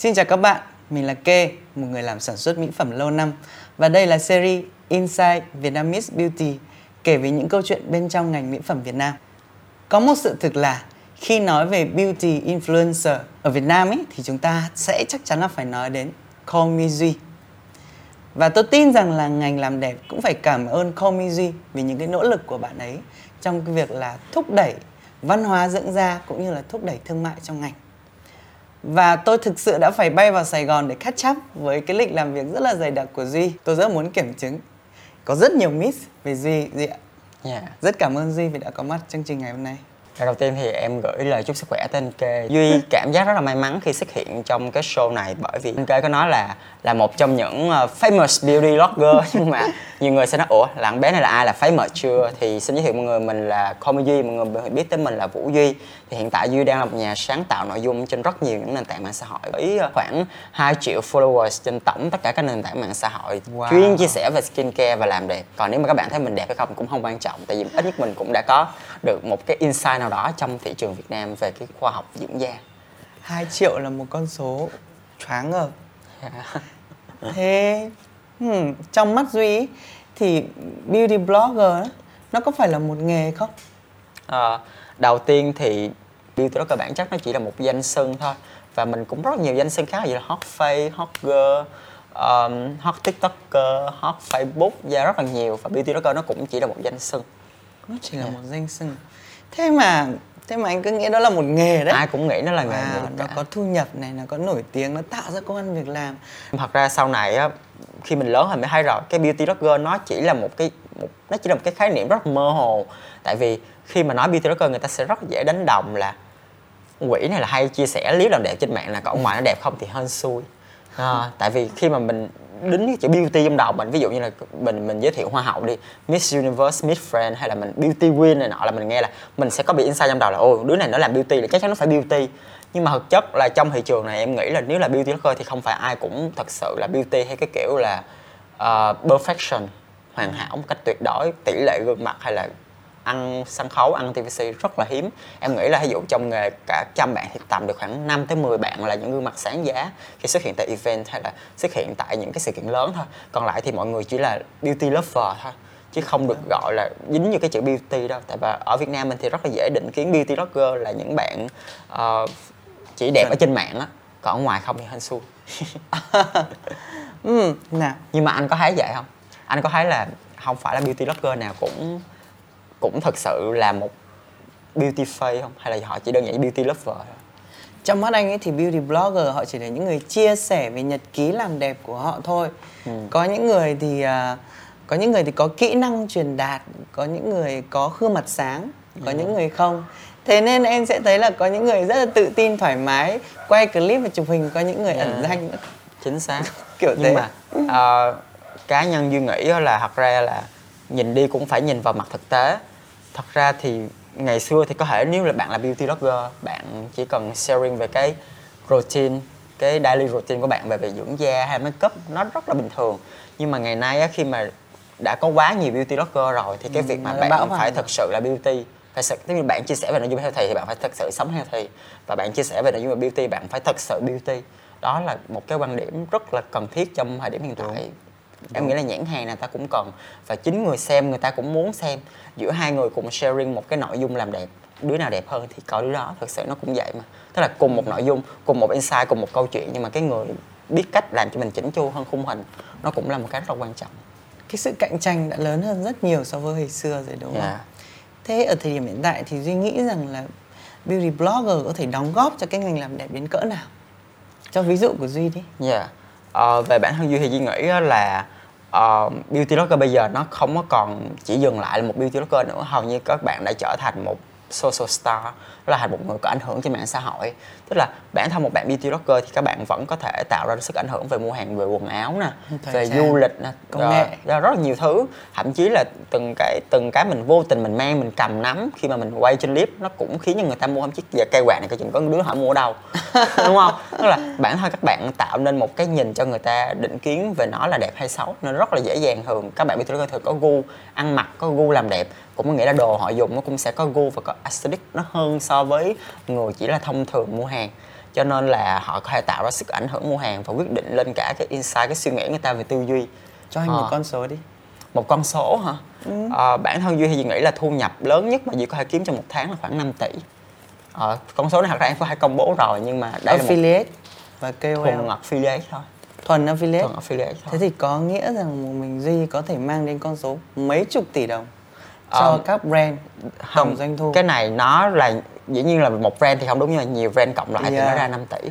Xin chào các bạn, mình là Kê, một người làm sản xuất mỹ phẩm lâu năm và đây là series Inside Vietnamese Beauty kể về những câu chuyện bên trong ngành mỹ phẩm Việt Nam. Có một sự thực là khi nói về beauty influencer ở Việt Nam ấy thì chúng ta sẽ chắc chắn là phải nói đến Call Me Duy. Và tôi tin rằng là ngành làm đẹp cũng phải cảm ơn Call Me Duy vì những cái nỗ lực của bạn ấy trong cái việc là thúc đẩy văn hóa dưỡng da cũng như là thúc đẩy thương mại trong ngành. Và tôi thực sự đã phải bay vào Sài Gòn để catch up với cái lịch làm việc rất là dày đặc của Duy. Tôi rất muốn kiểm chứng. Có rất nhiều miss về Duy, Duy ạ. Yeah. Rất cảm ơn Duy vì đã có mặt chương trình ngày hôm nay. Đầu tiên thì em gửi lời chúc sức khỏe tới anh Kê. Duy cảm giác rất là may mắn khi xuất hiện trong cái show này bởi vì anh Kê có nói là là một trong những ờ, famous beauty blogger. Nhưng mà nhiều người sẽ nói ủa là bé này là ai? Là famous chưa? Thì xin giới thiệu mọi người mình là Comedy Duy. Mọi người biết tới mình là Vũ Duy. Thì hiện tại Duy đang là một nhà sáng tạo nội dung trên rất nhiều những nền tảng mạng xã hội. Với ờ, khoảng 2 triệu followers trên tổng tất cả các nền tảng mạng xã hội. Wow. chuyên chia sẻ về skincare và làm đẹp. Còn nếu mà các bạn thấy mình đẹp hay không cũng không quan trọng tại vì ít nhất mình cũng đã có được một cái insight nào đó trong thị trường Việt Nam về cái khoa học dưỡng da 2 triệu là một con số choáng ngợp. Thế hmm, trong mắt Duy thì beauty blogger nó có phải là một nghề không? Ờ, đầu tiên thì beauty blogger bản chất nó chỉ là một danh xưng thôi và mình cũng rất nhiều danh xưng khác như là hot face, hot girl, um, hot tiktoker, hot facebook và rất là nhiều và beauty blogger nó cũng chỉ là một danh xưng Nó chỉ là một danh xưng. Thế mà thế mà anh cứ nghĩ đó là một nghề đấy. ai cũng nghĩ nó là nghề nghiệp nó có thu nhập này, nó có nổi tiếng, nó tạo ra công ăn việc làm. thật ra sau này á khi mình lớn rồi mới thấy rồi cái beauty blogger nó chỉ là một cái một, nó chỉ là một cái khái niệm rất mơ hồ tại vì khi mà nói beauty blogger người ta sẽ rất dễ đánh đồng là quỷ này là hay chia sẻ clip làm đẹp trên mạng là còn ngoài nó đẹp không thì hên xui à, tại vì khi mà mình đính cái chữ beauty trong đầu mình. Ví dụ như là mình mình giới thiệu hoa hậu đi Miss Universe, Miss Friend hay là mình beauty queen này nọ là mình nghe là mình sẽ có bị insight trong đầu là ôi đứa này nó làm beauty là chắc chắn nó phải beauty. Nhưng mà thực chất là trong thị trường này em nghĩ là nếu là beauty blogger thì không phải ai cũng thật sự là beauty hay cái kiểu là uh, perfection hoàn hảo một cách tuyệt đối tỷ lệ gương mặt hay là ăn sân khấu ăn TVC rất là hiếm. Em nghĩ là ví dụ trong nghề cả trăm bạn thì tầm được khoảng 5 tới 10 bạn là những gương mặt sáng giá khi xuất hiện tại event hay là xuất hiện tại những cái sự kiện lớn thôi. Còn lại thì mọi người chỉ là beauty lover thôi chứ không được gọi là dính như cái chữ beauty đâu. Tại vì ở Việt Nam mình thì rất là dễ định kiến beauty blogger là những bạn ờ, chỉ đẹp ở trên mạng á còn ở ngoài không thì hên xui. Ừ, nào, nhưng mà anh có thấy vậy không? Anh có thấy là không phải là beauty blogger nào cũng cũng thực sự là một beauty face không hay là họ chỉ đơn giản beauty lover thôi trong mắt anh ấy thì beauty blogger họ chỉ là những người chia sẻ về nhật ký làm đẹp của họ thôi. Ừ. Có những người thì à, có những người thì có kỹ năng truyền đạt, có những người có gương mặt sáng, Ừ. có những người không. Thế nên em sẽ thấy là có những người rất là tự tin thoải mái quay clip và chụp hình, có những người ẩn Yeah. danh nữa. chính xác Kiểu nhưng thế. mà ờ, cá nhân duy nghĩ là thật ra là nhìn đi cũng phải nhìn vào mặt thực tế thật ra thì ngày xưa thì có thể nếu là bạn là beauty blogger bạn chỉ cần sharing về cái routine cái daily routine của bạn về về dưỡng da hay makeup nó rất là bình thường. Nhưng mà ngày nay á, khi mà đã có quá nhiều beauty blogger rồi thì cái Ừ, việc mà bạn phải rồi. thật sự là beauty phải sự, nếu như bạn chia sẻ về nội dung healthy thì bạn phải thật sự sống healthy. Và bạn chia sẻ về nội dung về beauty bạn phải thật sự beauty. Đó là một cái quan điểm rất là cần thiết trong thời điểm hiện tại em nghĩ là nhãn hàng nào ta cũng cần và chính người xem người ta cũng muốn xem giữa hai người cùng sharing một cái nội dung làm đẹp đứa nào đẹp hơn thì coi đứa đó thực sự nó cũng vậy mà tức là cùng một nội dung cùng một insight cùng một câu chuyện nhưng mà cái người biết cách làm cho mình chỉnh chu hơn khung hình nó cũng là một cái rất là quan trọng Cái sự cạnh tranh đã lớn hơn rất nhiều so với hồi xưa rồi đúng không? Yeah. Thế ở thời điểm hiện tại thì Duy nghĩ rằng là beauty blogger có thể đóng góp cho cái ngành làm đẹp đến cỡ nào? Cho ví dụ của Duy đi. Yeah uh, về bản thân Duy thì Duy nghĩ là uh, beauty blogger bây giờ nó không có còn chỉ dừng lại là một beauty blogger nữa hầu như các bạn đã trở thành một social star đó là thành một người có ảnh hưởng trên mạng xã hội. Tức là bản thân một bạn beauty blogger thì các bạn vẫn có thể tạo ra sức ảnh hưởng về mua hàng về quần áo nè Thời về trang, du lịch nè công nghệ. ra rất là nhiều thứ. Thậm chí là từng cái từng cái mình vô tình mình mang mình cầm nắm khi mà mình quay trên clip nó cũng khiến cho người ta mua không chiếc giờ cây quạt này coi chừng có đứa họ mua đâu. Đúng không? Tức là bản thân các bạn tạo nên một cái nhìn cho người ta định kiến về nó là đẹp hay xấu nên rất là dễ dàng. Thường các bạn beauty blogger thường có gu ăn mặc có gu làm đẹp cũng có nghĩa là đồ họ dùng nó cũng sẽ có gu và có aesthetic nó hơn so với người chỉ là thông thường mua hàng. Cho nên là họ có thể tạo ra sức ảnh hưởng mua hàng và quyết định lên cả cái insight cái suy nghĩ người ta về tư duy. Cho anh Ờ. một con số đi. Một con số hả? Ờ, bản thân duy thì nghĩ là thu nhập lớn nhất mà duy có thể kiếm trong một tháng là khoảng 5 tỷ. Ờ, con số này thật ra em có thể công bố rồi nhưng mà đây là một affiliate và KOL thuần affiliate thôi. Thuần affiliate. Thuần affiliate thôi. Thế thì có nghĩa rằng mình duy có thể mang đến con số mấy chục tỷ đồng cho Ờ, các brand tổng doanh thu. Cái này nó là dĩ nhiên là một brand thì không đúng nhưng mà nhiều brand cộng lại thì Yeah. nó ra 5 tỷ.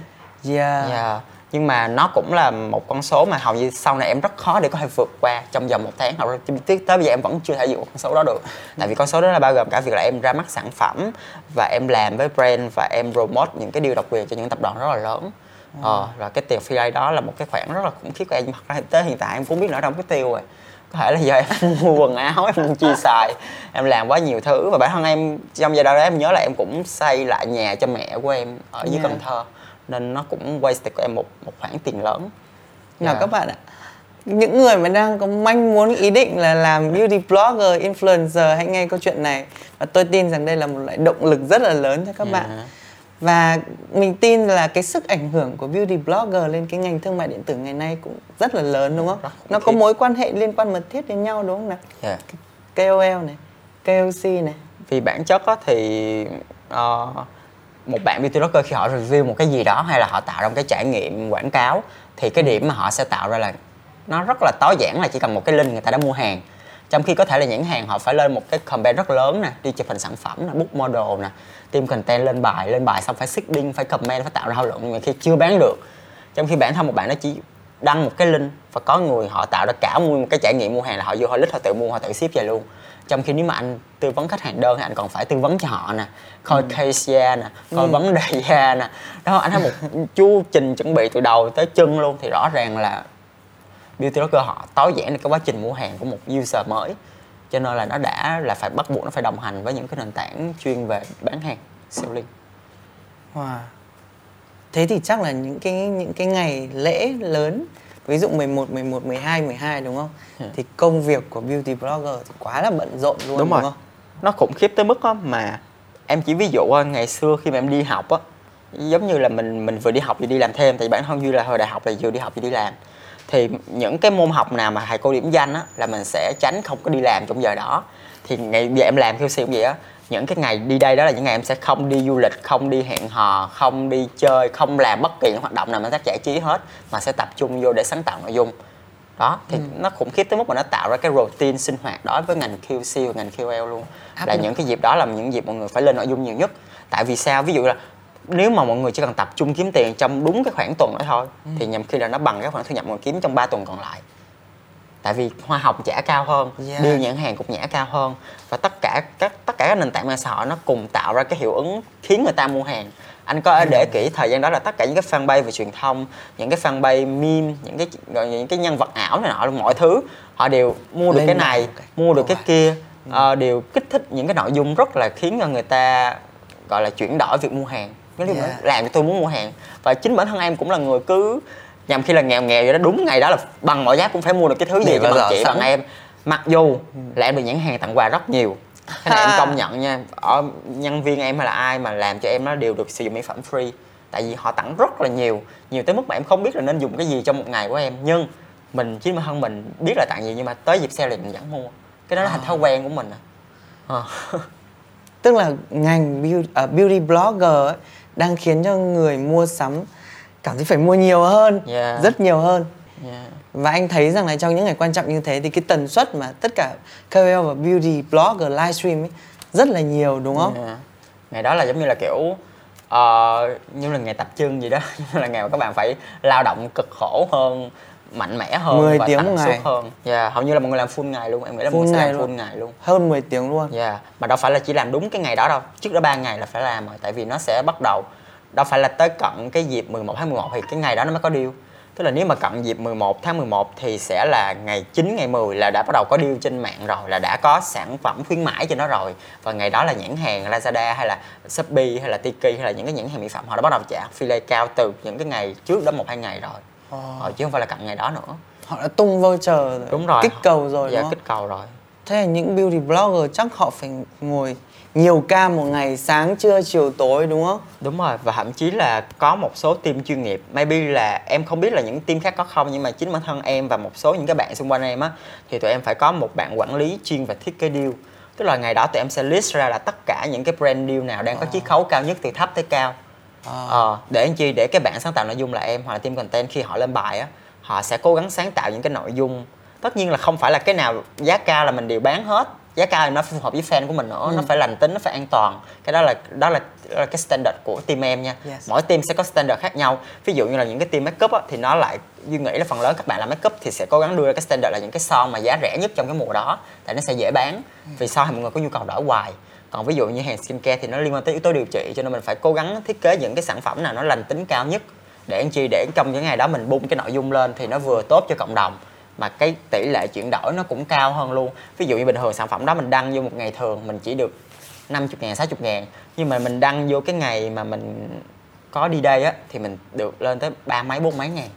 Yeah. Yeah. nhưng mà nó cũng là một con số mà hầu như sau này em rất khó để có thể vượt qua trong vòng một tháng. Hoặc là tới tới bây giờ em vẫn chưa thể vượt con số đó được. Tại vì con số đó là bao gồm cả việc là em ra mắt sản phẩm và em làm với brand và em promote những cái deal độc quyền cho những tập đoàn rất là lớn. Ờ, và cái tiền affiliate đó là một cái khoản rất là khủng khiếp của em. Thật ra tới hiện tại em cũng biết nữa đâu cái tiêu rồi có thể là giờ em mua quần áo em mua chia xài em làm quá nhiều thứ và bản thân em trong giai đoạn đó em nhớ là em cũng xây lại nhà cho mẹ của em ở dưới Yeah. Cần Thơ nên nó cũng wasted của em một một khoản tiền lớn nào Yeah. các bạn ạ những người mà đang có manh muốn ý định là làm beauty blogger influencer hãy nghe câu chuyện này và tôi tin rằng đây là một loại động lực rất là lớn cho các Yeah. bạn và mình tin là cái sức ảnh hưởng của beauty blogger lên cái ngành thương mại điện tử ngày nay cũng rất là lớn đúng không? Nó có mối quan hệ liên quan mật thiết đến nhau đúng không nào? Yeah. KOL này KOC này. Vì bản chất á thì ờ, một bạn beauty blogger khi họ review một cái gì đó hay là họ tạo ra một cái trải nghiệm quảng cáo thì cái điểm mà họ sẽ tạo ra là nó rất là tối giản là chỉ cần một cái link người ta đã mua hàng trong khi có thể là những hàng họ phải lên một cái campaign rất lớn nè đi chụp hình sản phẩm nè book model nè team content lên bài lên bài xong phải seeding phải comment phải tạo ra thảo luận nhưng mà khi chưa bán được. Trong khi bản thân một bạn nó chỉ đăng một cái link và có người họ tạo ra cả một cái trải nghiệm mua hàng là họ vô họ lít họ tự mua họ tự ship về luôn. Trong khi nếu mà anh tư vấn khách hàng đơn thì anh còn phải tư vấn cho họ nè coi case da nè coi vấn đề da nè. Đó anh thấy một chu trình chuẩn bị từ đầu tới chân luôn thì rõ ràng là beauty blogger họ tối giản được cái quá trình mua hàng của một user mới cho nên là nó đã là phải bắt buộc nó phải đồng hành với những cái nền tảng chuyên về bán hàng selling Wow. Thế thì chắc là những cái những cái ngày lễ lớn ví dụ 11, 11, 12, 12 đúng không? Ừ. Thì công việc của beauty blogger thì quá là bận rộn luôn đúng, không? nó khủng khiếp tới mức á mà em chỉ ví dụ ngày xưa khi mà em đi học á giống như là mình mình vừa đi học vừa đi làm thêm tại vì bản thân duy là hồi đại học là vừa đi học vừa đi làm thì những cái môn học nào mà thầy cô điểm danh á là mình sẽ tránh không có đi làm trong giờ đó. Thì ngày giờ em làm QC cũng vậy á những cái ngày đi đây đó là những ngày em sẽ không đi du lịch không đi hẹn hò không đi chơi không làm bất kỳ những hoạt động nào mà tác giải trí hết mà sẽ tập trung vô để sáng tạo nội dung. Đó thì nó khủng khiếp tới mức mà nó tạo ra cái routine sinh hoạt đối với ngành QC và ngành KOL luôn. Áp là lực. những cái dịp đó là những dịp mọi người phải lên nội dung nhiều nhất. Tại vì sao? Ví dụ là nếu mà mọi người chỉ cần tập trung kiếm tiền trong đúng cái khoảng tuần đó thôi thì nhầm khi là nó bằng cái khoản thu nhập mọi người kiếm trong 3 tuần còn lại tại vì hoa hồng trả cao hơn Yeah. deal nhận hàng cũng nhả cao hơn và tất cả các tất cả các nền tảng mạng xã hội nó cùng tạo ra cái hiệu ứng khiến người ta mua hàng anh có để kỹ thời gian đó là tất cả những cái fanpage về truyền thông những cái fanpage meme những cái những cái nhân vật ảo này nọ mọi thứ họ đều mua được Lên cái này cái. mua được cái Wow. kia ờ, đều kích thích những cái nội dung rất là khiến cho người ta gọi là chuyển đổi việc mua hàng Là Yeah. làm cho tôi muốn mua hàng và chính bản thân em cũng là người cứ nhằm khi là nghèo nghèo vậy đó đúng ngày đó là bằng mọi giá cũng phải mua được cái thứ gì Để cho bằng chị sẵn. bằng em mặc dù là em được nhãn hàng tặng quà rất nhiều cái này em công nhận nha ở nhân viên em hay là ai mà làm cho em nó đều được sử dụng mỹ phẩm free tại vì họ tặng rất là nhiều nhiều tới mức mà em không biết là nên dùng cái gì trong một ngày của em nhưng mình chính bản thân mình biết là tặng gì nhưng mà tới dịp sale thì mình vẫn mua cái đó là thành thói quen của mình à. Ờ. Tức là ngành beauty, à, beauty blogger ấy, đang khiến cho người mua sắm cảm thấy phải mua nhiều hơn, Yeah. rất nhiều hơn. Yeah. Và anh thấy rằng là trong những ngày quan trọng như thế thì cái tần suất mà tất cả KOL và beauty blogger livestream ấy rất là nhiều đúng không? Yeah. ngày đó là giống như là kiểu ờ, như là ngày tập trưng gì đó như là ngày mà các bạn phải lao động cực khổ hơn mạnh mẽ hơn 10 và tiếng một ngày. hơn yeah. hầu như là mọi người làm full ngày luôn em nghĩ là mọi Full người sẽ làm luôn. full ngày luôn Hơn 10 tiếng luôn. Yeah, mà đâu phải là chỉ làm đúng cái ngày đó đâu Trước đó 3 ngày là phải làm rồi Tại vì nó sẽ bắt đầu Đâu phải là tới cận cái dịp 11 tháng 11 Thì cái ngày đó nó mới có deal Tức là nếu mà cận dịp 11 tháng 11 Thì sẽ là ngày 9, ngày 10 Là đã bắt đầu có deal trên mạng rồi Là đã có sản phẩm khuyến mãi trên đó rồi Và ngày đó là nhãn hàng Lazada hay là Shopee hay là Tiki Hay là những cái nhãn hàng mỹ phẩm Họ đã bắt đầu trả affiliate cao từ những cái ngày trước đó một hai ngày rồi Ờ, Chứ không phải là cận ngày đó nữa. Họ đã tung voucher rồi, Đúng rồi. kích cầu rồi Dạ kích cầu rồi. Thế là những beauty blogger chắc họ phải ngồi nhiều ca một ngày sáng trưa chiều tối đúng không? Đúng rồi và thậm chí là có một số team chuyên nghiệp. Maybe là em không biết là những team khác có không nhưng mà chính bản thân em và một số những cái bạn xung quanh em á thì tụi em phải có một bạn quản lý chuyên về thiết kế deal. Tức là ngày đó tụi em sẽ list ra là tất cả những cái brand deal nào đang có chiết khấu cao nhất từ thấp tới cao à. ờ, để anh chi? Để cái bạn sáng tạo nội dung là em hoặc là team content khi họ lên bài á họ sẽ cố gắng sáng tạo những cái nội dung. Tất nhiên là không phải là cái nào giá cao là mình đều bán hết. Giá cao thì nó phù hợp với fan của mình nữa ừ. nó phải lành tính nó phải an toàn. Cái đó là đó là, đó là cái standard của team em nha. Yes. mỗi team sẽ có standard khác nhau. Ví dụ như là những cái team makeup á, thì nó lại duy nghĩ là phần lớn các bạn làm makeup thì sẽ cố gắng đưa ra cái standard là những cái son mà giá rẻ nhất trong cái mùa đó tại nó sẽ dễ bán. Vì son thì mọi người có nhu cầu đổi hoài còn ví dụ như hàng skincare thì nó liên quan tới yếu tố điều trị cho nên mình phải cố gắng thiết kế những cái sản phẩm nào nó lành tính cao nhất để anh chi để trong những ngày đó mình bung cái nội dung lên thì nó vừa tốt cho cộng đồng mà cái tỷ lệ chuyển đổi nó cũng cao hơn luôn. Ví dụ như bình thường sản phẩm đó mình đăng vô một ngày thường mình chỉ được 50 ngàn, 60 ngàn nhưng mà mình đăng vô cái ngày mà mình có đi đây á thì mình được lên tới ba mấy bốn mấy ngàn.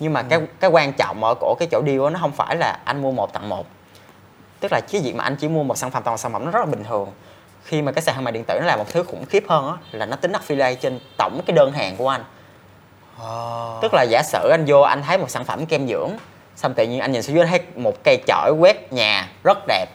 Nhưng mà cái cái quan trọng ở của cái chỗ deal á nó không phải là anh mua một tặng một. Tức là cái việc mà anh chỉ mua một sản phẩm tặng một sản phẩm nó rất là bình thường khi mà cái sàn thương mại điện tử nó làm một thứ khủng khiếp hơn á là nó tính affiliate trên tổng cái đơn hàng của anh. Ờ. tức là giả sử anh vô anh thấy một sản phẩm kem dưỡng xong tự nhiên anh nhìn xuống dưới thấy một cây chổi quét nhà rất đẹp.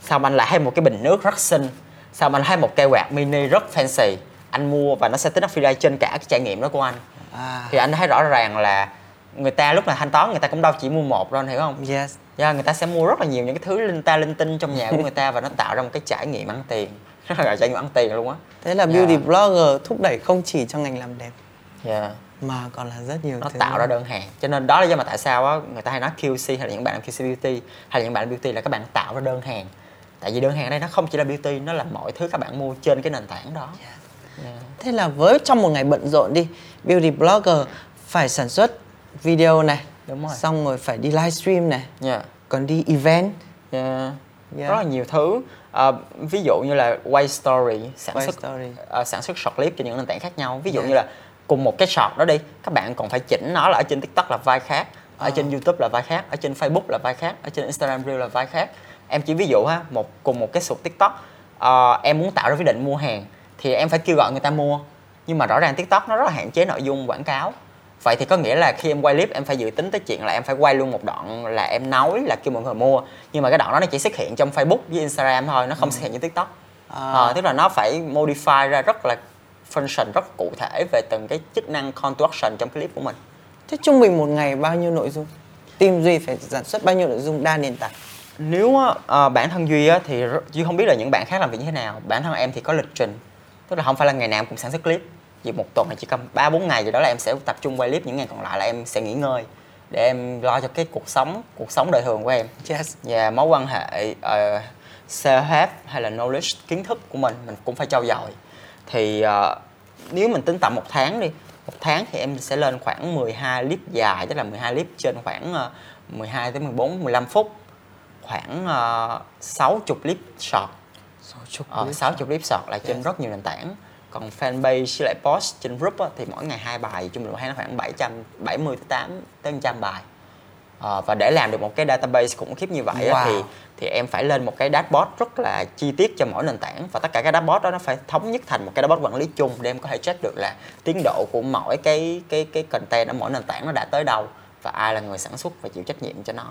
Xong anh lại thấy một cái bình nước rất xinh. Xong anh thấy một cây quạt mini rất fancy. Anh mua và nó sẽ tính affiliate trên cả cái trải nghiệm đó của anh. À. thì anh thấy rõ ràng là người ta lúc mà thanh toán người ta cũng đâu chỉ mua một đâu anh hiểu không? Yes. Yeah, người ta sẽ mua rất là nhiều những cái thứ linh ta linh tinh trong nhà của người ta và nó tạo ra một cái trải nghiệm ăn tiền trải nghiệm ăn tiền luôn á thế là Yeah. beauty blogger thúc đẩy không chỉ cho ngành làm đẹp yeah. mà còn là rất nhiều nó thứ tạo ra đơn hàng cho nên đó là do mà tại sao á người ta hay nói QC hay là những bạn làm QC beauty hay là những bạn làm beauty là các bạn tạo ra đơn hàng tại vì đơn hàng ở đây nó không chỉ là beauty nó là mọi thứ các bạn mua trên cái nền tảng đó Yeah. Thế là với trong một ngày bận rộn đi, beauty blogger phải sản xuất video này, Đúng rồi. xong rồi phải đi livestream này, Yeah. còn đi event, Yeah. Yeah. rất là nhiều thứ Ờ, ví dụ như là quay story sản Quay xuất story. ờ, sản xuất short clip cho những nền tảng khác nhau ví dụ Yeah. như là cùng một cái short đó đi các bạn còn phải chỉnh nó là ở trên tiktok là vai khác ở Ờ. trên youtube là vai khác ở trên facebook là vai khác ở trên instagram reel là vai khác em chỉ ví dụ ha một cùng một cái sụt tiktok ờ, em muốn tạo ra quyết định mua hàng thì em phải kêu gọi người ta mua nhưng mà rõ ràng tiktok nó rất là hạn chế nội dung quảng cáo vậy thì có nghĩa là khi em quay clip em phải dự tính tới chuyện là em phải quay luôn một đoạn là em nói là kêu mọi người mua. Nhưng mà cái đoạn đó nó chỉ xuất hiện trong facebook với instagram thôi nó không xuất hiện trên tiktok. À. Ờ, tức là nó phải modify ra rất là function rất cụ thể về từng cái chức năng action trong clip của mình. Thế trung bình một ngày bao nhiêu nội dung? Team Duy phải sản xuất bao nhiêu nội dung đa nền tảng? nếu ờ, bản thân duy á, thì duy không biết là những bạn khác làm việc như thế nào. Bản thân em thì có lịch trình. Tức là không phải là ngày nào em cũng sản xuất clip vì một tuần thì chỉ có ba bốn ngày gì đó là em sẽ tập trung quay clip những ngày còn lại là em sẽ nghỉ ngơi để em lo cho cái cuộc sống cuộc sống đời thường của em Yes. và mối quan hệ uh, self-help hay là knowledge kiến thức của mình mình cũng phải trau dồi thì ờ, nếu mình tính tầm một tháng đi một tháng thì em sẽ lên khoảng 12 clip dài tức là 12 clip trên khoảng ờ, 12 tới 14 15 phút khoảng uh, 60 clip short Sáu chục Ờ, clip. 60 clip short là trên Yes. rất nhiều nền tảng còn fanpage với lại post trên group á, thì mỗi ngày hai bài trung bình hay nó khoảng 700 70 tới 8 tới 100 bài. Ờ, và để làm được một cái database khủng khiếp như vậy á, Wow. thì thì em phải lên một cái dashboard rất là chi tiết cho mỗi nền tảng. Và tất cả các dashboard đó nó phải thống nhất thành một cái dashboard quản lý chung để em có thể check được là tiến độ của mỗi cái cái cái content ở mỗi nền tảng nó đã tới đâu và ai là người sản xuất và chịu trách nhiệm cho nó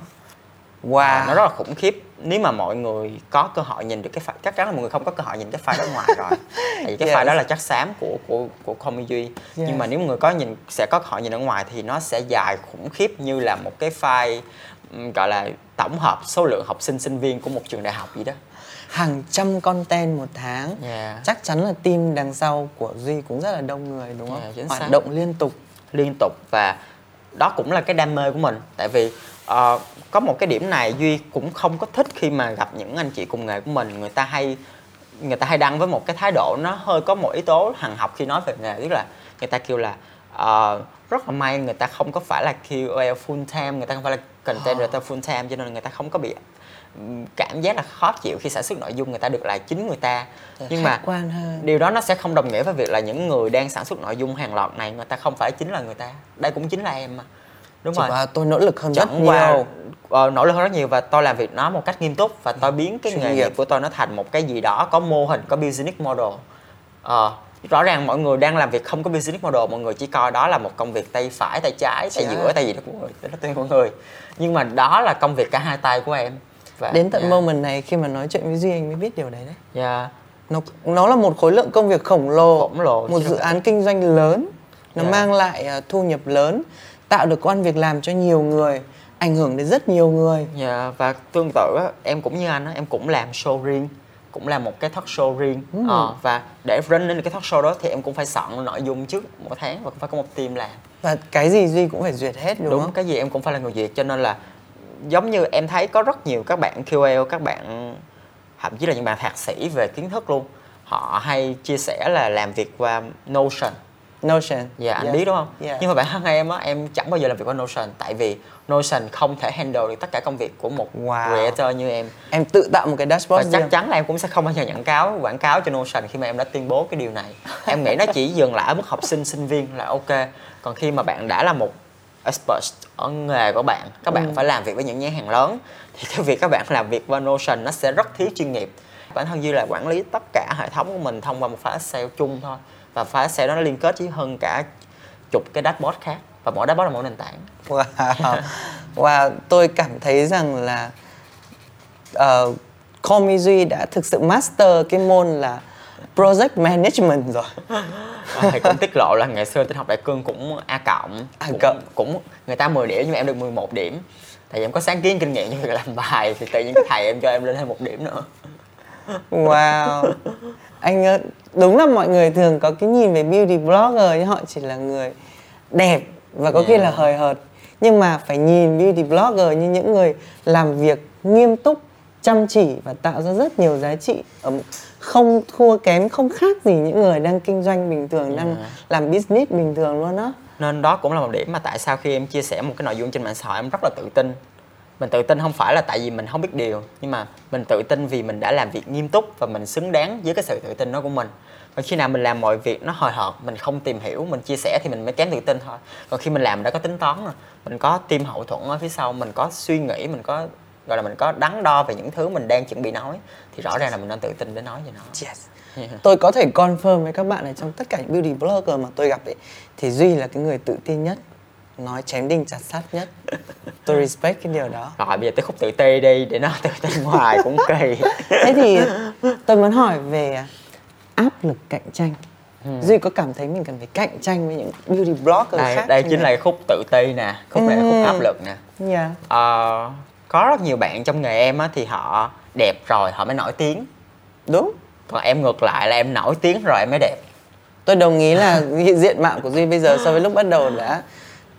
Wow. À, nó rất là khủng khiếp nếu mà mọi người có cơ hội nhìn được cái file chắc chắn là mọi người không có cơ hội nhìn cái file đó ngoài rồi tại vì cái Yes. file đó là chắc xám của của của Komi Duy nhưng mà nếu mọi người có nhìn sẽ có cơ hội nhìn ở ngoài thì nó sẽ dài khủng khiếp như là một cái file gọi là tổng hợp số lượng học sinh sinh viên của một trường đại học gì đó Hàng trăm content một tháng. Yeah. Chắc chắn là team đằng sau của Duy cũng rất là đông người đúng không? Yeah, Hoạt xác. động liên tục. liên tục và đó cũng là cái đam mê của mình tại vì ờ, có một cái điểm này duy cũng không có thích khi mà gặp những anh chị cùng nghề của mình. Người ta hay người ta hay đăng với một cái thái độ nó hơi có một yếu tố hằng học khi nói về nghề. Tức là người ta kêu là ờ, rất là may người ta không có phải là QL full time người ta không phải là content creator full time cho nên người ta không có bị cảm giác là khó chịu khi sản xuất nội dung người ta được là chính người ta. Nhưng mà quan hơn. điều đó nó sẽ không đồng nghĩa với việc là những người đang sản xuất nội dung hàng loạt này người ta không phải chính là người ta. Đây cũng chính là em mà đúng Chỉ rồi. qua tôi nỗ lực hơn rất chẳng nhiều ờ, nỗ lực hơn rất nhiều và tôi làm việc nó một cách nghiêm túc và tôi biến cái Chuyên nghề nghiệp. của tôi nó thành một cái gì đó có mô hình có business model. Ờ, rõ ràng mọi người đang làm việc không có business model mọi người chỉ coi đó là một công việc tay phải tay trái tay giữa tay gì đó của người đó tùy mọi người. Nhưng mà đó là công việc cả hai tay của em. Và đến tận yeah, moment này khi mà nói chuyện với duy anh mới biết điều đấy đấy. Yeah. nó nó là một khối lượng công việc khổng lồ. Khổng lồ, một chứ dự án kinh doanh lớn. Nó Yeah. mang lại à, thu nhập lớn tạo được công ăn việc làm cho nhiều người ảnh hưởng đến rất nhiều người. Dạ và tương tự á, em cũng như anh á, em cũng làm show riêng cũng làm một cái talk show riêng. Ờ, và để run lên cái talk show đó thì em cũng phải soạn nội dung trước một tháng và cũng phải có một team làm. Và cái gì duy cũng phải duyệt hết đúng, đúng, không? cái gì em cũng phải là người duyệt cho nên là giống như em thấy có rất nhiều các bạn QL các bạn thậm chí là những bạn thạc sĩ về kiến thức luôn. Họ hay chia sẻ là làm việc qua Notion Notion Dạ anh Yes. biết đúng không? Yeah. Nhưng mà bản thân em á, em chẳng bao giờ làm việc qua Notion Tại vì Notion không thể handle được tất cả công việc của một Wow. creator như em em tự tạo một cái Và dashboard chắc riêng chắn là em cũng sẽ không bao giờ nhận cáo quảng cáo cho Notion khi mà em đã tuyên bố cái điều này Em nghĩ nó chỉ dừng lại ở mức học sinh, sinh viên là ok Còn khi mà bạn đã là một expert ở nghề của bạn Các bạn phải làm việc với những nhãn hàng lớn Thì cái việc các bạn làm việc qua Notion nó sẽ rất thiếu chuyên nghiệp Bản thân Duy là quản lý tất cả hệ thống của mình thông qua một file Excel chung thôi Và file Excel đó nó liên kết với hơn cả chục cái dashboard khác Và mỗi dashboard là mỗi nền tảng Wow. wow, tôi cảm thấy rằng là uh, Me Duy đã thực sự master cái môn là project management rồi. À, thì cũng tiết lộ là ngày xưa tin học đại cương cũng A cộng A cũng, cộng. cũng người ta 10 điểm nhưng mà em được 11 điểm tại vì em có sáng kiến kinh nghiệm trong việc làm bài thì tự nhiên cái thầy em cho em lên thêm một điểm nữa Wow. Anh ơi, đúng là mọi người thường có cái nhìn về beauty blogger nhưng họ chỉ là người đẹp và có khi Yeah. là hời hợt. Nhưng mà phải nhìn beauty blogger như những người làm việc nghiêm túc, chăm chỉ và tạo ra rất nhiều giá trị ở không thua kém không khác gì những người đang kinh doanh bình thường đang Yeah. làm business bình thường luôn á. nên đó cũng là một điểm mà tại sao khi em chia sẻ một cái nội dung trên mạng xã hội em rất là tự tin mình tự tin không phải là tại vì mình không biết điều nhưng mà mình tự tin vì mình đã làm việc nghiêm túc và mình xứng đáng với cái sự tự tin đó của mình. Và khi nào mình làm mọi việc nó hồi hộp mình không tìm hiểu mình chia sẻ thì mình mới kém tự tin thôi. Còn khi mình làm mình đã có tính toán rồi mình có team hậu thuẫn ở phía sau mình có suy nghĩ mình có gọi là mình có đắn đo về những thứ mình đang chuẩn bị nói thì rõ ràng là mình nên tự tin để nói về nó. Yes. Tôi có thể confirm với các bạn là trong tất cả những beauty blogger mà tôi gặp ấy thì Duy là cái người tự tin nhất, nói chém đinh chặt sắt nhất. Tôi respect cái điều đó. rồi bây giờ tới khúc tự ti đi để nó tự tin hoài cũng kỳ Thế thì tôi muốn hỏi về áp lực cạnh tranh. Duy có cảm thấy mình cần phải cạnh tranh với những beauty blogger đây khác? đây chính nghề? là khúc tự ti nè khúc này là Ừ. khúc áp lực nè Yeah. Ờ, có rất nhiều bạn trong nghề em á thì họ đẹp rồi họ mới nổi tiếng Đúng. còn em ngược lại là em nổi tiếng rồi em mới đẹp Tôi đồng ý là diện mạo của Duy bây giờ so với lúc bắt đầu đã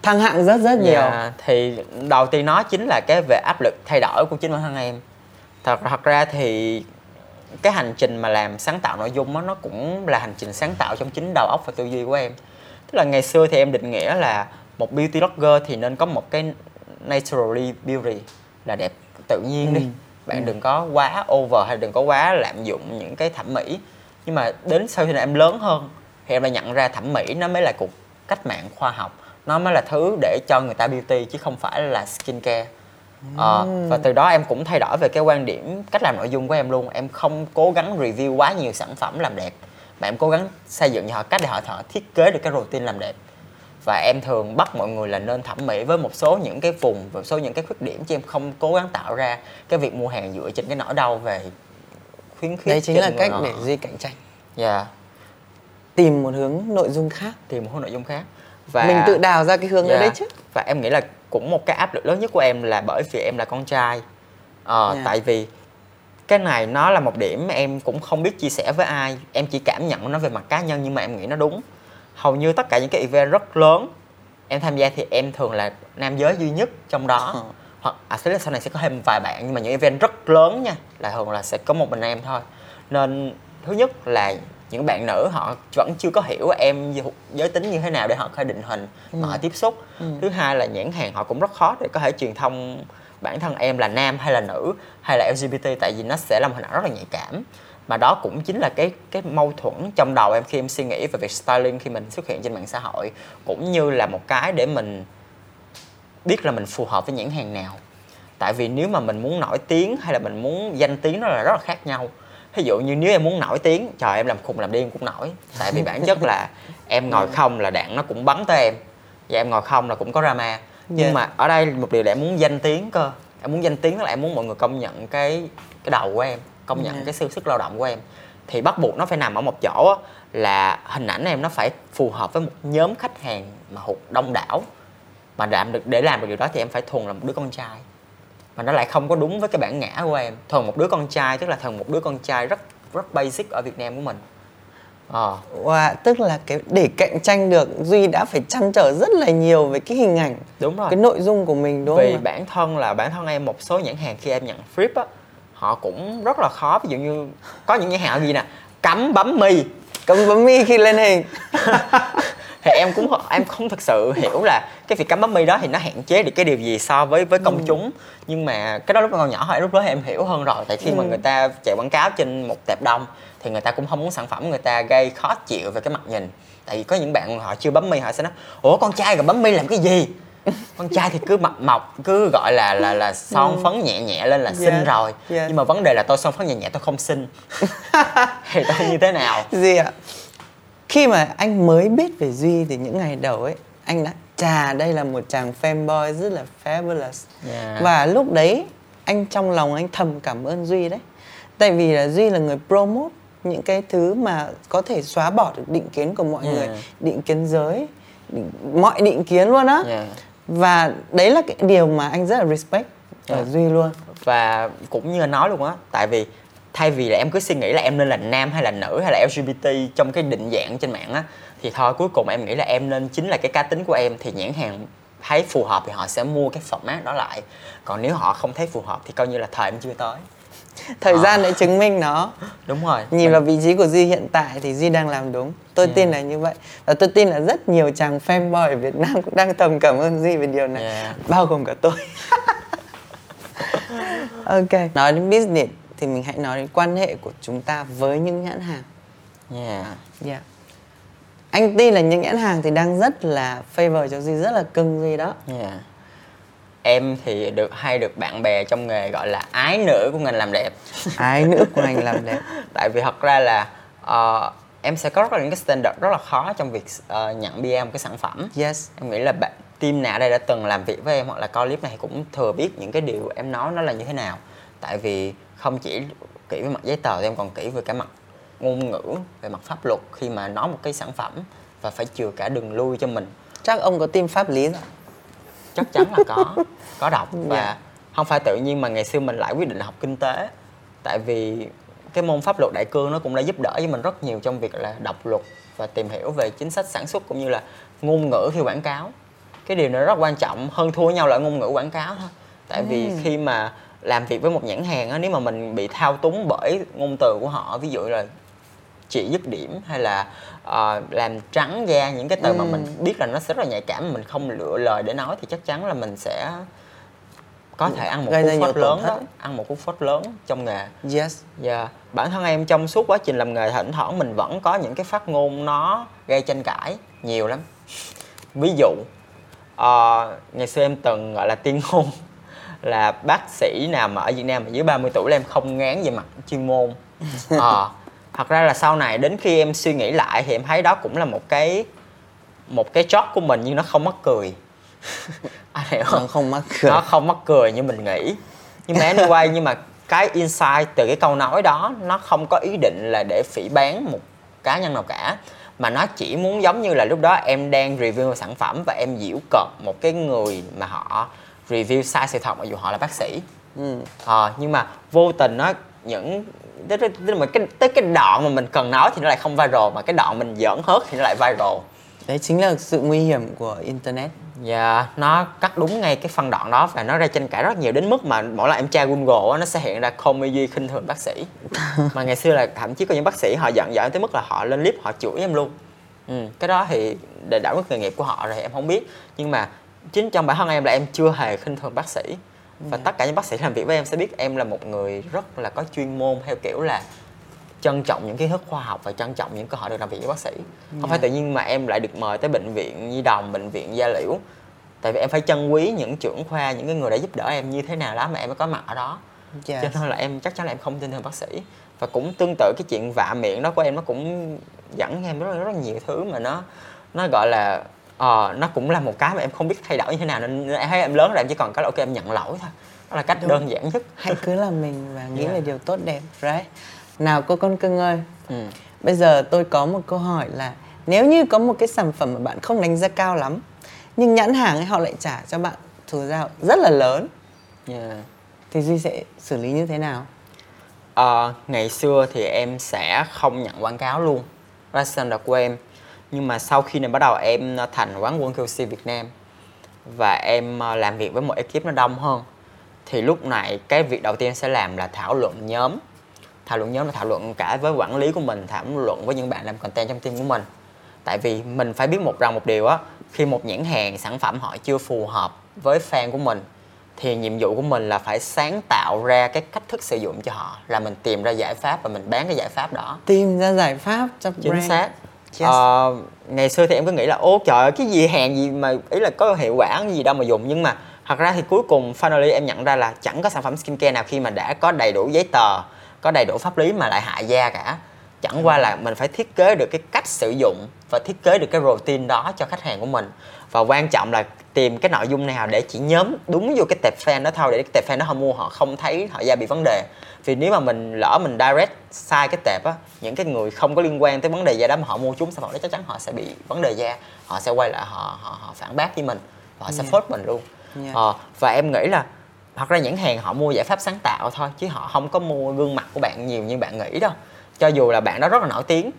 thăng hạng rất rất nhiều. Dạ, thì đầu tiên nó chính là cái về áp lực thay đổi của chính bản thân em. Thật thật ra thì cái hành trình mà làm sáng tạo nội dung á nó cũng là hành trình sáng tạo trong chính đầu óc và tư duy của em. Tức là ngày xưa thì em định nghĩa là một beauty blogger thì nên có một cái naturally beauty là đẹp tự nhiên đi. Bạn đừng có quá over hay đừng có quá lạm dụng những cái thẩm mỹ. Nhưng mà đến sau khi em lớn hơn thì em lại nhận ra thẩm mỹ nó mới là cuộc cách mạng khoa học nó mới là thứ để cho người ta beauty chứ không phải là skincare Ờ, và từ đó em cũng thay đổi về cái quan điểm cách làm nội dung của em luôn em không cố gắng review quá nhiều sản phẩm làm đẹp mà em cố gắng xây dựng cho họ cách để họ thợ thiết kế được cái routine làm đẹp và em thường bắt mọi người là nên thẩm mỹ với một số những cái vùng và một số những cái khuyết điểm chứ em không cố gắng tạo ra cái việc mua hàng dựa trên cái nỗi đau về khuyến khích Đấy chính là cách họ. để Duy cạnh tranh. Dạ, Tìm một hướng nội dung khác. tìm một hướng nội dung khác và Mình tự đào ra cái hướng đấy Dạ. đấy chứ. và em nghĩ là cũng một cái áp lực lớn nhất của em là bởi vì em là con trai ờ, Dạ. tại vì cái này nó là một điểm em cũng không biết chia sẻ với ai em chỉ cảm nhận nó về mặt cá nhân nhưng mà em nghĩ nó đúng hầu như tất cả những cái event rất lớn em tham gia thì em thường là nam giới duy nhất trong đó Ờ. hoặc à sẽ là sau này sẽ có thêm vài bạn nhưng mà những event rất lớn nha là thường là sẽ có một mình em thôi nên thứ nhất là những bạn nữ họ vẫn chưa có hiểu em giới tính như thế nào để họ có định hình mà họ tiếp xúc. Thứ hai là nhãn hàng họ cũng rất khó để có thể truyền thông bản thân em là nam hay là nữ hay là LGBT tại vì nó sẽ là một hình ảnh rất là nhạy cảm. Mà đó cũng chính là cái cái mâu thuẫn trong đầu em khi em suy nghĩ về việc styling khi mình xuất hiện trên mạng xã hội cũng như là một cái để mình biết là mình phù hợp với nhãn hàng nào. Tại vì nếu mà mình muốn nổi tiếng hay là mình muốn danh tiếng nó là rất là khác nhau ví dụ như nếu em muốn nổi tiếng trời em làm khùng làm điên cũng nổi. Tại vì bản chất là em ngồi không là đạn nó cũng bắn tới em. Và em ngồi không là cũng có drama. Nhưng Yeah. mà ở đây một điều là em muốn danh tiếng cơ. Em muốn danh tiếng tức là em muốn mọi người công nhận cái cái đầu của em công nhận Yeah. cái sức sức lao động của em. Thì bắt buộc nó phải nằm ở một chỗ là hình ảnh em nó phải phù hợp với một nhóm khách hàng mà hụt đông đảo. Mà làm được để làm được điều đó thì em phải thuần là một đứa con trai mà nó lại không có đúng với cái bản ngã của em thuần một đứa con trai tức là thuần một đứa con trai rất rất basic ở Việt Nam của mình ờ Wow, tức là cái để cạnh tranh được Duy đã phải chăn trở rất là nhiều về cái hình ảnh, đúng rồi cái nội dung của mình đúng vì không? ạ? bản thân là bản thân em một số nhãn hàng khi em nhận flip á họ cũng rất là khó ví dụ như có những nhãn hàng gì nè cắm bấm mi Cấm bấm mi khi lên hình. thì em cũng em không thực sự hiểu là cái việc cắm bấm mi đó thì nó hạn chế được cái điều gì so với với công chúng. Nhưng mà cái đó lúc còn nhỏ thôi lúc đó em hiểu hơn rồi. Tại khi mà người ta chạy quảng cáo trên một tệp đông thì người ta cũng không muốn sản phẩm người ta gây khó chịu về cái mặt nhìn. Tại vì có những bạn họ chưa bấm mi họ sẽ nói ủa con trai rồi bấm mi làm cái gì? Con trai thì cứ mặt mọc cứ gọi là là là son phấn nhẹ nhẹ lên là xinh Yeah, rồi. yeah. nhưng mà vấn đề là tôi son phấn nhẹ nhẹ tôi không xinh. Thì tôi như thế nào? Gì ạ? Khi mà anh mới biết về Duy thì những ngày đầu ấy, anh đã chà đây là một chàng fanboy rất là fabulous. Yeah. Và lúc đấy anh trong lòng anh thầm cảm ơn Duy đấy. Tại vì là Duy là người promote những cái thứ mà có thể xóa bỏ được định kiến của mọi Yeah. người, định kiến giới, định, mọi định kiến luôn á. Yeah. Và đấy là cái điều mà anh rất là respect ở Yeah. Duy luôn. và cũng như nói luôn á tại vì thay vì là em cứ suy nghĩ là em nên là nam hay là nữ hay là LGBT trong cái định dạng trên mạng á thì thôi cuối cùng em nghĩ là em nên chính là cái cá tính của em thì nhãn hàng thấy phù hợp thì họ sẽ mua cái format đó lại còn nếu họ không thấy phù hợp thì coi như là thời em chưa tới Thời Ờ. gian đã chứng minh nó. đúng rồi Nhìn vào vị trí của Duy hiện tại thì Duy đang làm đúng. Tôi tin là như vậy. Và tôi tin là rất nhiều chàng fanboy ở Việt Nam cũng đang thầm cảm ơn Duy về điều này. Yeah. Bao gồm cả tôi. ok. Nói đến business thì mình hãy nói đến quan hệ của chúng ta với những nhãn hàng. yeah. Yeah. Anh tin là những nhãn hàng thì đang rất là favor cho Duy, rất là cưng Duy đó. Yeah. em thì được hay được bạn bè trong nghề gọi là ái nữ của ngành làm đẹp Ái nữ của anh làm đẹp. tại vì thật ra là ờ, em sẽ có rất là những cái standard rất là khó trong việc ờ, nhận BM một cái sản phẩm Yes. em nghĩ là bạn team nào đây đã từng làm việc với em hoặc là coi clip này cũng thừa biết những cái điều em nói nó là như thế nào tại vì không chỉ kỹ về mặt giấy tờ thì em còn kỹ về cả mặt ngôn ngữ về mặt pháp luật khi mà nói một cái sản phẩm và phải chừa cả đường lui cho mình. Chắc ông có team pháp lý rồi. chắc chắn là có có đọc và Dạ. không phải tự nhiên mà ngày xưa mình lại quyết định học kinh tế. Tại vì cái môn pháp luật đại cương nó cũng đã giúp đỡ với mình rất nhiều trong việc là đọc luật và tìm hiểu về chính sách sản xuất cũng như là ngôn ngữ khi quảng cáo. Cái điều này rất quan trọng hơn thua nhau là ngôn ngữ quảng cáo thôi. Tại vì khi mà làm việc với một nhãn hàng á nếu mà mình bị thao túng bởi ngôn từ của họ ví dụ là chỉ dứt điểm hay là ờ, làm trắng da những cái từ mà mình biết là nó sẽ rất là nhạy cảm mình không lựa lời để nói thì chắc chắn là mình sẽ có thể ăn một cú phốt lớn đó ăn một cú phốt lớn trong nghề. Yes. Dạ, bản thân em trong suốt quá trình làm nghề thỉnh thoảng mình vẫn có những cái phát ngôn nó gây tranh cãi nhiều lắm. Ví dụ, ờ, ngày xưa em từng gọi là tiên ngôn là bác sĩ nào mà ở Việt Nam mà dưới 30 tuổi là em không ngán về mặt chuyên môn. Ờ, thật ra là sau này đến khi em suy nghĩ lại thì em thấy đó cũng là một cái một cái job của mình nhưng nó không mắc cười. Anh hiểu không? Nó không mắc cười. nó không mắc cười như mình nghĩ nhưng mà anyway nhưng mà cái insight từ cái câu nói đó nó không có ý định là để phỉ bán một cá nhân nào cả mà nó chỉ muốn giống như là lúc đó em đang review một sản phẩm và em giễu cợt một cái người mà họ review sai sự thật mặc dù họ là bác sĩ Ừ. Ờ, nhưng mà vô tình nó những tức, tức, tức là cái tới cái đoạn mà mình cần nói thì nó lại không viral mà cái đoạn mình giỡn hớt thì nó lại viral Đấy chính là sự nguy hiểm của internet. Dạ, nó cắt đúng ngay cái phân đoạn đó và nó ra tranh cãi rất nhiều đến mức mà mỗi lần em tra Google á, nó sẽ hiện ra comedy khinh thường bác sĩ. mà ngày xưa là thậm chí có những bác sĩ họ giận dỗi tới mức là họ lên clip họ chửi em luôn. Ừ, cái đó thì để đảo ngược nghề nghiệp của họ rồi em không biết. Nhưng mà chính trong bản thân em là em chưa hề khinh thường bác sĩ. Và tất cả những bác sĩ làm việc với em sẽ biết em là một người rất là có chuyên môn theo kiểu là trân trọng những kiến thức khoa học và trân trọng những cơ hội được làm việc với bác sĩ. Không phải tự nhiên mà em lại được mời tới bệnh viện nhi đồng bệnh viện gia liễu. Tại vì em phải trân quý những trưởng khoa những cái người đã giúp đỡ em như thế nào đó mà em mới có mặt ở đó. Yes. cho nên là em chắc chắn là em không tin thường bác sĩ. Và cũng tương tự cái chuyện vạ miệng đó của em nó cũng dẫn em rất rất, rất nhiều thứ mà nó nó gọi là ờ nó cũng là một cái mà em không biết thay đổi như thế nào nên nên em thấy em lớn rồi em chỉ còn cái là ok em nhận lỗi thôi đó là cách Đúng. đơn giản nhất hãy cứ là mình và nghĩ Yeah. về điều tốt đẹp right nào cô con cưng ơi ừ. bây giờ tôi có một câu hỏi là nếu như có một cái sản phẩm mà bạn không đánh giá cao lắm nhưng nhãn hàng ấy họ lại trả cho bạn thù lao rất là lớn yeah. thì duy sẽ xử lý như thế nào Ờ, ngày xưa thì em sẽ không nhận quảng cáo luôn là standard của em nhưng mà sau khi này bắt đầu em ờ, thành quán quân QC Việt Nam. Và em ờ, làm việc với một ekip nó đông hơn. Thì lúc này cái việc đầu tiên sẽ làm là thảo luận nhóm. Thảo luận nhóm là thảo luận cả với quản lý của mình thảo luận với những bạn làm content trong team của mình. Tại vì mình phải biết một rằng một điều á khi một nhãn hàng sản phẩm họ chưa phù hợp với fan của mình thì nhiệm vụ của mình là phải sáng tạo ra cái cách thức sử dụng cho họ là mình tìm ra giải pháp và mình bán cái giải pháp đó. Tìm ra giải pháp cho chính brand. xác Yes. Ờ, ngày xưa thì em cứ nghĩ là ô trời ơi cái gì hàng gì mà ý là có hiệu quả gì đâu mà dùng. Nhưng mà thật ra thì cuối cùng finally em nhận ra là chẳng có sản phẩm skincare nào khi mà đã có đầy đủ giấy tờ có đầy đủ pháp lý mà lại hại da cả. Chẳng qua là mình phải thiết kế được cái cách sử dụng và thiết kế được cái routine đó cho khách hàng của mình. Và quan trọng là tìm cái nội dung nào để chỉ nhóm đúng vô cái tệp fan đó thôi để cái tệp fan đó họ mua họ không thấy họ da bị vấn đề vì nếu mà mình lỡ mình direct sai cái tệp á những cái người không có liên quan tới vấn đề da đó mà họ mua chúng sản phẩm đó chắc chắn họ sẽ bị vấn đề da họ sẽ quay lại họ họ, họ phản bác với mình và họ sẽ Yeah. phốt mình luôn Yeah. ờ, và em nghĩ là thật ra nhãn hàng họ mua giải pháp sáng tạo thôi chứ họ không có mua gương mặt của bạn nhiều như bạn nghĩ đâu cho dù là bạn đó rất là nổi tiếng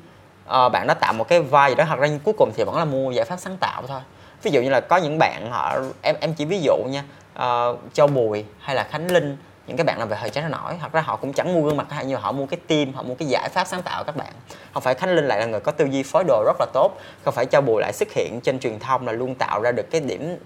ờ, bạn đó tạo một cái vai gì đó thật ra cuối cùng thì vẫn là mua giải pháp sáng tạo thôi ví dụ như là có những bạn họ em em chỉ ví dụ nha ờ, châu bùi hay là khánh linh những cái bạn làm về thời trang nó nổi. Thật ra họ cũng chẳng mua gương mặt hay như họ mua cái team họ mua cái giải pháp sáng tạo các bạn. Không phải khánh linh lại là người có tư duy phối đồ rất là tốt không phải châu bùi lại xuất hiện trên truyền thông là luôn tạo ra được cái điểm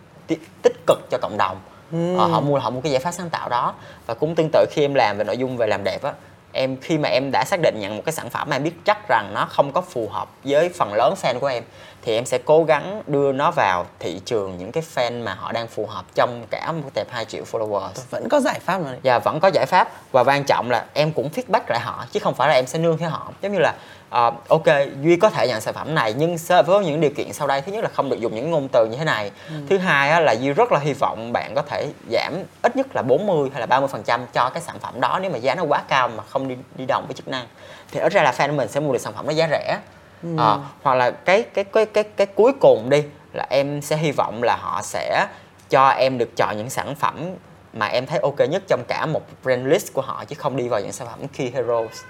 tích cực cho cộng đồng. Ờ, họ mua họ mua cái giải pháp sáng tạo đó. Và cũng tương tự khi em làm về nội dung về làm đẹp á em khi mà em đã xác định nhận một cái sản phẩm mà em biết chắc rằng nó không có phù hợp với phần lớn fan của em thì em sẽ cố gắng đưa nó vào thị trường những cái fan mà họ đang phù hợp trong cả một tệp 2 triệu followers. Vẫn có giải pháp đấy. và vẫn có giải pháp. Và quan trọng là em cũng feedback lại họ chứ không phải là em sẽ nương theo họ. Giống như là ờ, ok duy có thể nhận sản phẩm này nhưng với những điều kiện sau đây thứ nhất là không được dùng những ngôn từ như thế này. Thứ hai á, là duy rất là hy vọng bạn có thể giảm ít nhất là 40 hay là 30 phần trăm cho cái sản phẩm đó nếu mà giá nó quá cao mà không đi đi đồng với chức năng. Thì ít ra là fan của mình sẽ mua được sản phẩm nó giá rẻ Ờ, hoặc là cái cái cái cái cái cuối cùng đi là em sẽ hy vọng là họ sẽ cho em được chọn những sản phẩm mà em thấy ok nhất trong cả một brand list của họ chứ không đi vào những sản phẩm key heroes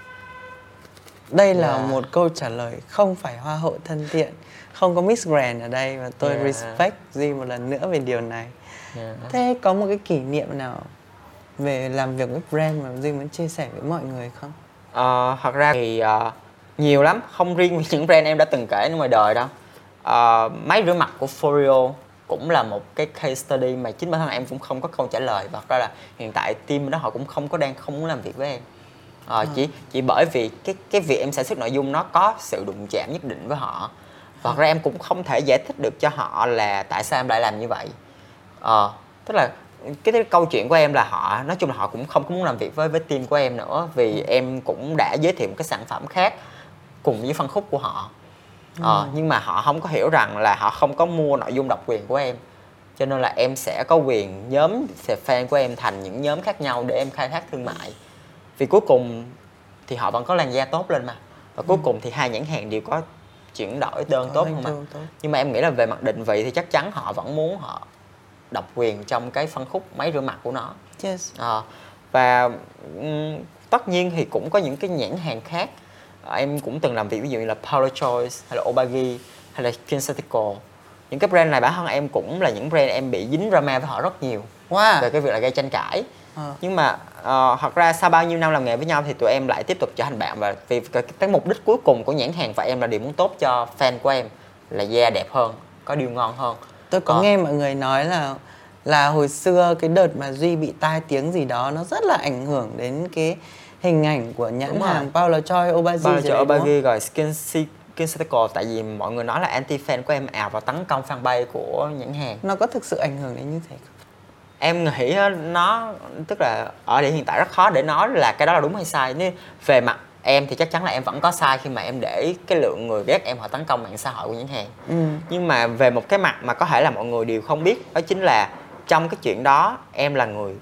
đây là Yeah. một câu trả lời không phải hoa hậu thân thiện không có Miss Grand ở đây và tôi Yeah. respect Duy một lần nữa về điều này Yeah. thế có một cái kỷ niệm nào về làm việc với brand mà Duy muốn chia sẻ với mọi người không Ờ, thật ra thì ờ, nhiều lắm. Không riêng những brand em đã từng kể ở ngoài đời đâu. Ờ, máy rửa mặt của Foreo cũng là một cái case study mà chính bản thân em cũng không có câu trả lời. Và thật ra là hiện tại team đó họ cũng không có đang không muốn làm việc với em. Ờ, chỉ chỉ bởi vì cái cái việc em sản xuất nội dung nó có sự đụng chạm nhất định với họ. Và thật ra em cũng không thể giải thích được cho họ là tại sao em lại làm như vậy. Ờ, tức là cái, cái câu chuyện của em là họ nói chung là họ cũng không có muốn làm việc với với team của em nữa vì em cũng đã giới thiệu một cái sản phẩm khác cùng với phân khúc của họ. Ờ, nhưng mà họ không có hiểu rằng là họ không có mua nội dung độc quyền của em. Cho nên là em sẽ có quyền nhóm fan của em thành những nhóm khác nhau để em khai thác thương mại. Vì cuối cùng thì họ vẫn có làn da tốt lên mà. Và cuối cùng thì hai nhãn hàng đều có chuyển đổi đơn Có tốt hơn mà tốt. nhưng mà em nghĩ là về mặt định vị thì chắc chắn họ vẫn muốn họ độc quyền trong cái phân khúc máy rửa mặt của nó. Yes. Ờ, và ừm, tất nhiên thì cũng có những cái nhãn hàng khác em cũng từng làm việc ví dụ như là Paula Choice hay là Obagi hay là Kinetical những cái brand này bản thân em cũng là những brand em bị dính drama với họ rất nhiều wow về cái việc là gây tranh cãi Ờ. nhưng mà ờ, thật ra sau bao nhiêu năm làm nghề với nhau thì tụi em lại tiếp tục trở thành bạn và vì cái, cái mục đích cuối cùng của nhãn hàng và em là điều muốn tốt cho fan của em là da đẹp hơn có điều ngon hơn tôi có Ờ. nghe mọi người nói là là hồi xưa cái đợt mà Duy bị tai tiếng gì đó nó rất là ảnh hưởng đến cái hình ảnh của nhãn Đúng rồi. hàng Paula Choi Obagi đúng không? Obagi rồi Skin Kincycle tại vì mọi người nói là anti fan của em ảo và tấn công fanpage của nhãn hàng nó có thực sự ảnh hưởng đến như thế không em nghĩ nó tức là ở điểm hiện tại rất khó để nói là cái đó là đúng hay sai nếu về mặt em thì chắc chắn là em vẫn có sai khi mà em để cái lượng người ghét em họ tấn công mạng xã hội của nhãn hàng ừ. nhưng mà về một cái mặt mà có thể là mọi người đều không biết đó chính là trong cái chuyện đó em là người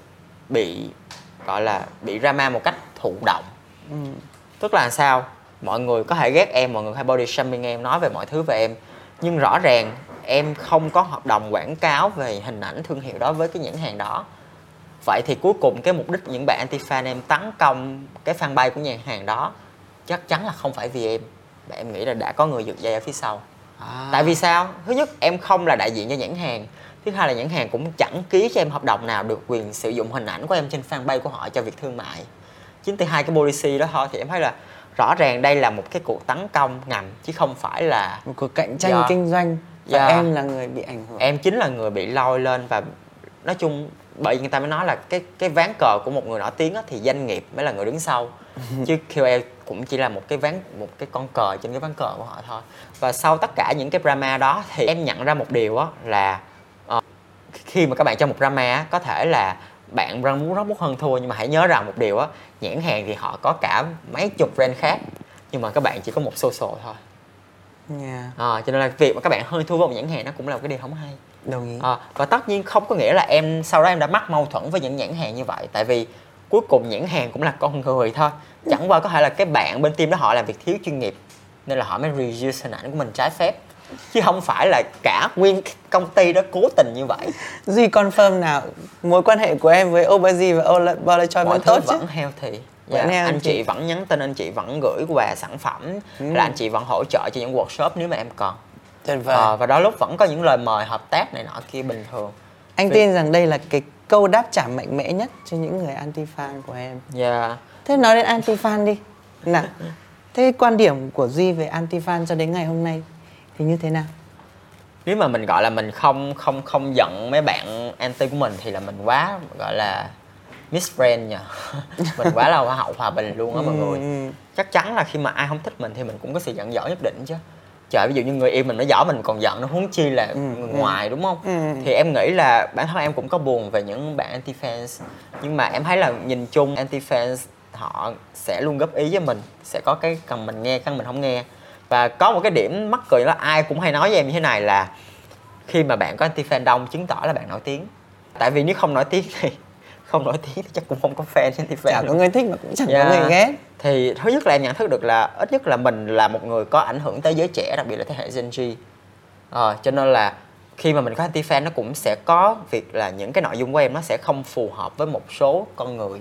bị gọi là bị drama một cách thụ động. Ừ. tức là sao? Mọi người có thể ghét em mọi người hay body shaming em nói về mọi thứ về em. Nhưng rõ ràng em không có hợp đồng quảng cáo về hình ảnh thương hiệu đó với cái nhãn hàng đó. Vậy thì cuối cùng cái mục đích những bạn anti fan em tấn công cái fanpage của nhãn hàng đó chắc chắn là không phải vì em. Và em nghĩ là đã có người giật dây ở phía sau. À. tại vì sao? Thứ nhất em không là đại diện cho nhãn hàng. Thứ hai là nhãn hàng cũng chẳng ký cho em hợp đồng nào được quyền sử dụng hình ảnh của em trên fanpage của họ cho việc thương mại chính từ hai cái policy đó thôi thì em thấy là rõ ràng đây là một cái cuộc tấn công ngầm chứ không phải là một cuộc cạnh tranh Dạ. kinh doanh. Và em là người bị ảnh hưởng. Em chính là người bị lôi lên và nói chung bởi vì người ta mới nói là cái cái ván cờ của một người nổi tiếng á, thì doanh nghiệp mới là người đứng sau. Chứ QL cũng chỉ là một cái ván một cái con cờ trên cái ván cờ của họ thôi. Và sau tất cả những cái drama đó thì em nhận ra một điều á là ờ, khi mà các bạn trong một drama á, có thể là bạn đang muốn rất muốn hơn thua nhưng mà hãy nhớ rằng một điều á nhãn hàng thì họ có cả mấy chục brand khác nhưng mà các bạn chỉ có một social thôi. Yeah. à, cho nên là việc mà các bạn hơn thua với một nhãn hàng nó cũng là một cái điều không hay. Đồng ý. À, và tất nhiên không có nghĩa là em sau đó em đã mắc mâu thuẫn với những nhãn hàng như vậy tại vì cuối cùng nhãn hàng cũng là con người thôi. Chẳng qua có thể là cái bạn bên team đó họ làm việc thiếu chuyên nghiệp nên là họ mới reuse hình ảnh của mình trái phép chứ không phải là cả nguyên công ty đó cố tình như vậy. Duy confirm nào mối quan hệ của em với Oberzi và Ola- Bola Choi mọi vẫn tốt chứ? vẫn healthy. Dạ, healthy. anh chị vẫn nhắn tin anh chị vẫn gửi quà sản phẩm. Ừ. là anh chị vẫn hỗ trợ cho những workshop nếu mà em cần tuyệt vời. Ờ, và đó lúc vẫn có những lời mời hợp tác này nọ kia bình thường. Anh vì- tin rằng đây là cái câu đáp trả mạnh mẽ nhất cho những người anti fan của em. Yeah. thế nói đến anti fan đi. Nào thế quan điểm của Duy về anti fan cho đến ngày hôm nay thì như thế nào? Nếu mà mình gọi là mình không không không giận mấy bạn anti của mình thì là mình quá gọi là miss friend nhờ. Mình quá là hoa hậu hòa bình luôn á mọi người. Ừ, chắc chắn là khi mà ai không thích mình thì mình cũng có sự giận dỗi nhất định chứ. Trời ví dụ như người yêu mình nó giỏi mình còn giận nó huống chi là người ngoài đúng không? Ừ. thì em nghĩ là bản thân em cũng có buồn về những bạn anti fans. Nhưng mà em thấy là nhìn chung anti fans họ sẽ luôn góp ý với mình sẽ có cái cần mình nghe cần mình không nghe và có một cái điểm mắc cười là ai cũng hay nói với em như thế này là khi mà bạn có anti fan đông chứng tỏ là bạn nổi tiếng. Tại vì nếu không nổi tiếng thì không nổi tiếng thì chắc cũng không có fan anti fan chả có người thích mà cũng chẳng Dạ. có người ghét. Thì thứ nhất là em nhận thức được là ít nhất là mình là một người có ảnh hưởng tới giới trẻ đặc biệt là thế hệ Gen Z. Ờ, cho nên là khi mà mình có anti fan nó cũng sẽ có việc là những cái nội dung của em nó sẽ không phù hợp với một số con người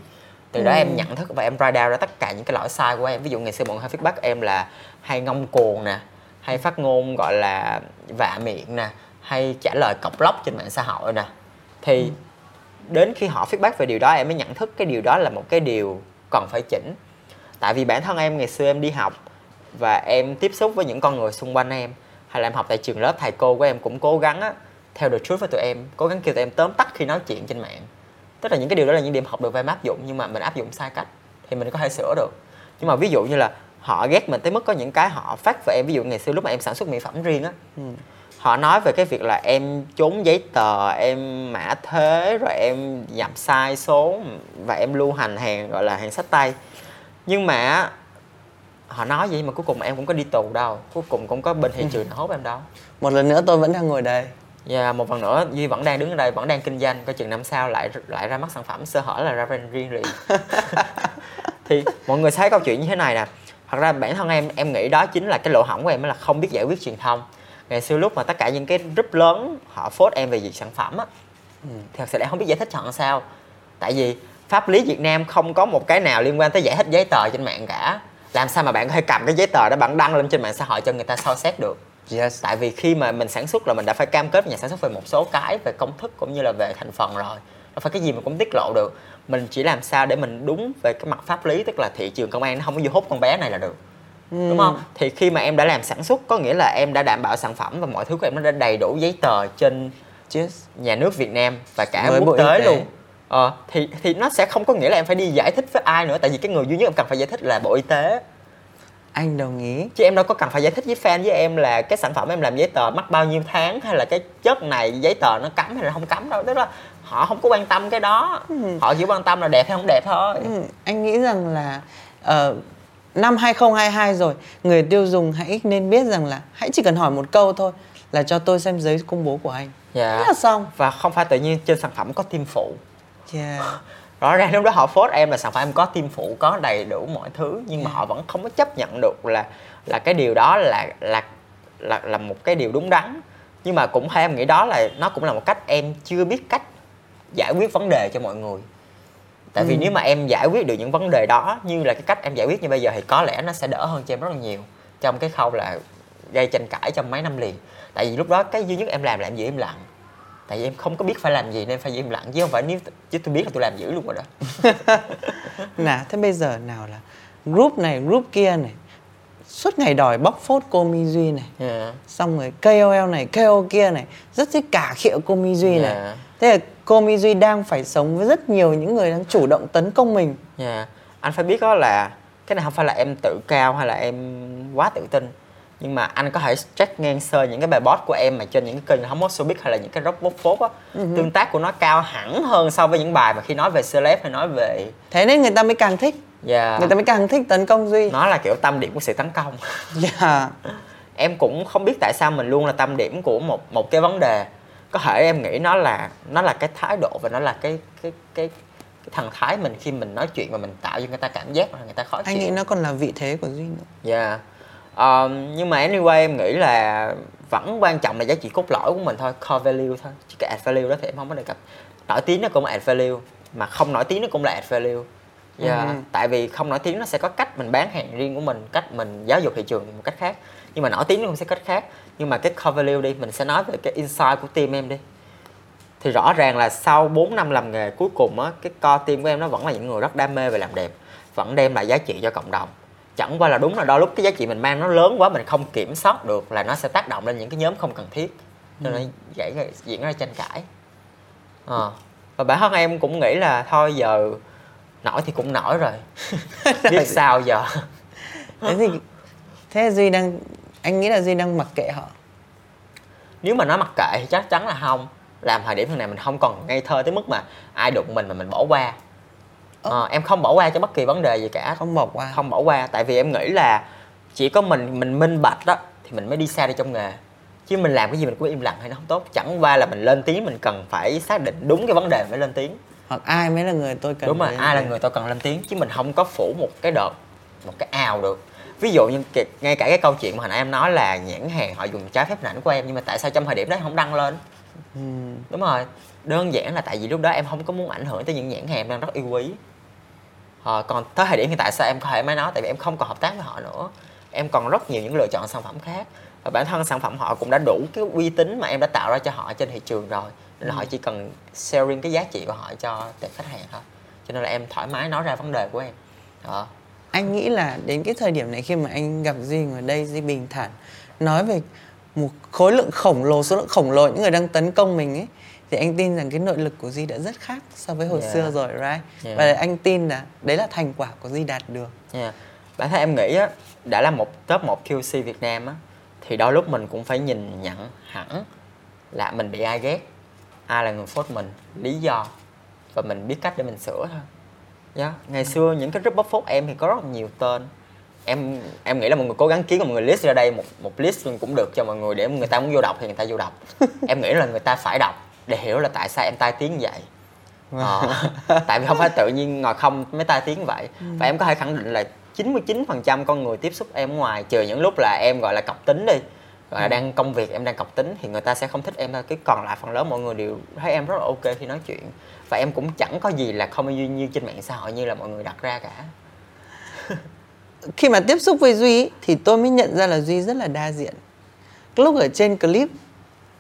từ đó Ừ. em nhận thức và em write down ra tất cả những cái lỗi sai của em. Ví dụ ngày xưa mọi người hay feedback em là hay ngông cuồng nè hay phát ngôn gọi là vạ miệng nè hay trả lời cọc lóc trên mạng xã hội nè. Thì đến khi họ feedback về điều đó em mới nhận thức cái điều đó là một cái điều cần phải chỉnh. Tại vì bản thân em ngày xưa em đi học và em tiếp xúc với những con người xung quanh em hay là em học tại trường lớp thầy cô của em cũng cố gắng á, theo the truth với tụi em cố gắng kêu tụi em tóm tắt khi nói chuyện trên mạng tức là những cái điều đó là những điểm học được và em áp dụng nhưng mà mình áp dụng sai cách thì mình có thể sửa được. Nhưng mà ví dụ như là họ ghét mình tới mức có những cái họ phát về em ví dụ ngày xưa lúc mà em sản xuất mỹ phẩm riêng á Ừ. họ nói về cái việc là em trốn giấy tờ em mã thuế rồi em nhập sai số và em lưu hành hàng gọi là hàng sách tay. Nhưng mà họ nói vậy mà cuối cùng em cũng có đi tù đâu cuối cùng cũng có bên hiện trường nào hốt em đâu. Một lần nữa tôi vẫn đang ngồi đây và một phần nữa duy vẫn đang đứng ở đây vẫn đang kinh doanh. Coi chừng năm sau lại lại ra mắt sản phẩm sơ hở là ra brand riêng liền thì mọi người thấy câu chuyện như thế này nè. Thật ra bản thân em em nghĩ đó chính là cái lỗ hổng của em là không biết giải quyết truyền thông. Ngày xưa lúc mà tất cả những cái group lớn họ phốt em về việc sản phẩm á thì thật sự em không biết giải thích chọn sao. Tại vì pháp lý Việt Nam không có một cái nào liên quan tới giải thích giấy tờ trên mạng cả. Làm sao mà bạn có thể cầm cái giấy tờ đó bạn đăng lên trên mạng xã hội cho người ta soi xét được yes tại vì khi mà mình sản xuất là mình đã phải cam kết với nhà sản xuất về một số cái về công thức cũng như là về thành phần rồi. Đâu phải cái gì mình cũng tiết lộ được. Mình chỉ làm sao để mình đúng về cái mặt pháp lý tức là thị trường công an nó không có vô hút con bé này là được. Đúng không? Thì khi mà em đã làm sản xuất có nghĩa là em đã đảm bảo sản phẩm và mọi thứ của em nó đã đầy đủ giấy tờ trên yes nhà nước Việt Nam và cả Với quốc tế. luôn. Ờ, thì thì nó sẽ không có nghĩa là em phải đi giải thích với ai nữa tại vì cái người duy nhất em cần phải giải thích là bộ y tế anh đồng ý. Chứ em đâu có cần phải giải thích với fan với em là cái sản phẩm em làm giấy tờ mất bao nhiêu tháng hay là cái chất này giấy tờ nó cấm hay là không cấm đâu. Tức là họ không có quan tâm cái đó. Họ chỉ quan tâm là đẹp hay không đẹp thôi. Ừ, anh nghĩ rằng là ờ, năm 2022 rồi người tiêu dùng hãy nên biết rằng là hãy chỉ cần hỏi một câu thôi là cho tôi xem giấy công bố của anh. Dạ. Thế là xong. Và không phải tự nhiên trên sản phẩm có tim phụ. Yeah. rõ ràng lúc đó họ phốt em là sản phẩm em có tim phụ có đầy đủ mọi thứ nhưng mà Yeah. họ vẫn không có chấp nhận được là là cái điều đó là là là là một cái điều đúng đắn nhưng mà cũng theo em nghĩ đó là nó cũng là một cách em chưa biết cách giải quyết vấn đề cho mọi người tại vì Ừ. nếu mà em giải quyết được những vấn đề đó như là cái cách em giải quyết như bây giờ thì có lẽ nó sẽ đỡ hơn cho em rất là nhiều trong cái khâu là gây tranh cãi trong mấy năm liền tại vì lúc đó cái duy nhất em làm là em giữ im lặng tại vì em không có biết phải làm gì nên phải im lặng. Chứ không phải nếu chứ tôi biết là tôi làm dữ luôn rồi đó. Nào thế bây giờ nào là group này group kia này. Suốt ngày đòi bóc phốt cô Mi Duy này. Yeah. xong rồi KOL này KOL kia này. Rất thích cả khịa cô Mi Duy này. Dạ. thế là cô Mi Duy đang phải sống với rất nhiều những người đang chủ động tấn công mình. Dạ, anh phải biết đó là cái này không phải là em tự cao hay là em quá tự tin nhưng mà anh có thể check ngang sơ những cái bài post của em mà trên những cái kênh Hot Showbiz hay là những cái bóc phốt á. Tương tác của nó cao hẳn hơn so với những bài mà khi nói về celeb hay nói về thế nên người ta mới càng thích. Dạ. Người ta mới càng thích tấn công Duy. Nó là kiểu tâm điểm của sự tấn công. Dạ. Em cũng không biết tại sao mình luôn là tâm điểm của một một cái vấn đề. Có thể em nghĩ nó là nó là cái thái độ và nó là cái cái cái cái thần thái mình khi mình nói chuyện và mình tạo cho người ta cảm giác là người ta khó anh chịu. nghĩ nó còn là vị thế của Duy nữa. Dạ. Um, nhưng mà anyway em nghĩ là vẫn quan trọng là giá trị cốt lõi của mình thôi, core value thôi. Chứ cái add value đó thì em không có đề cập. Nổi tiếng nó cũng là add value, mà không nổi tiếng nó cũng là add value. Dạ. Ừ. Tại vì không nổi tiếng nó sẽ có cách mình bán hàng riêng của mình, cách mình giáo dục thị trường một cách khác. Nhưng mà nổi tiếng nó cũng sẽ cách khác. Nhưng mà cái core value đi, mình sẽ nói về cái insight của team em đi. Thì rõ ràng là sau 4 năm làm nghề cuối cùng á, cái core team của em nó vẫn là những người rất đam mê về làm đẹp, vẫn đem lại giá trị cho cộng đồng chẳng qua là đúng là đôi lúc cái giá trị mình mang nó lớn quá mình không kiểm soát được là nó sẽ tác động lên những cái nhóm không cần thiết. Cho nên dễ gây- diễn ra tranh cãi. Ờ. và bản thân em cũng nghĩ là thôi giờ nổi thì cũng nổi rồi. Biết sao giờ. Thế thì thế Duy đang anh nghĩ là Duy đang mặc kệ họ. Nếu mà nói mặc kệ thì chắc chắn là không. Làm thời điểm này mình không còn ngây thơ tới mức mà ai đụng mình mà mình bỏ qua Ờ, em không bỏ qua cho bất kỳ vấn đề gì cả. Không bỏ qua. Không bỏ qua tại vì em nghĩ là chỉ có mình mình minh bạch đó thì mình mới đi xa đi trong nghề. Chứ mình làm cái gì mình cũng im lặng hay nó không tốt. Chẳng qua là mình lên tiếng mình cần phải xác định đúng cái vấn đề mới lên tiếng. Hoặc ai mới là người tôi cần đúng rồi ai là người tôi cần lên tiếng chứ mình không có phủ một cái đợt một cái ào được. Ví dụ như kì- ngay cả cái câu chuyện mà hồi nãy em nói là nhãn hàng họ dùng trái phép hình ảnh của em nhưng mà tại sao trong thời điểm đó em không đăng lên? Ừ. đúng rồi đơn giản là tại vì lúc đó em không có muốn ảnh hưởng tới những nhãn hàng em đang rất yêu quý. Ờ, còn tới thời điểm hiện tại sao em có thể mới nói? Tại vì em không còn hợp tác với họ nữa. Em còn rất nhiều những lựa chọn sản phẩm khác. Và bản thân sản phẩm họ cũng đã đủ cái uy tín mà em đã tạo ra cho họ trên thị trường rồi. Nên là họ chỉ cần sharing cái giá trị của họ cho tệp khách hàng thôi. Cho nên là em thoải mái nói ra vấn đề của em. Đó anh nghĩ là đến cái thời điểm này khi mà anh gặp Duy ngồi đây Duy bình thản nói về một khối lượng khổng lồ số lượng khổng lồ những người đang tấn công mình ấy thì anh tin rằng cái nội lực của Duy đã rất khác so với hồi Yeah. xưa rồi right? Yeah. và anh tin là đấy là thành quả của Duy đạt được. Nha bản thân em nghĩ á đã là một top 1 QC Việt Nam á thì đôi lúc mình cũng phải nhìn nhận hẳn là mình bị ai ghét. Ai là người phốt mình lý do và mình biết cách để mình sửa thôi. Yeah. ngày xưa những cái group bóc phốt em thì có rất nhiều tên. Em em nghĩ là mọi người cố gắng kiếm một người list ra đây một một list cũng được cho mọi người để người ta muốn vô đọc thì người ta vô đọc. Em nghĩ là người ta phải đọc để hiểu là tại sao em tai tiếng vậy. Ờ, tại vì không phải tự nhiên ngồi không mới tai tiếng vậy. Và em có thể khẳng định là 99% con người tiếp xúc em ngoài trừ những lúc là em gọi là cọc tính đi gọi là đang công việc em đang cọc tính thì người ta sẽ không thích em thôi cái còn lại phần lớn mọi người đều thấy em rất là ok khi nói chuyện. Và em cũng chẳng có gì là không như như trên mạng xã hội như là mọi người đặt ra cả. Khi mà tiếp xúc với Duy thì tôi mới nhận ra là Duy rất là đa diện. Lúc ở trên clip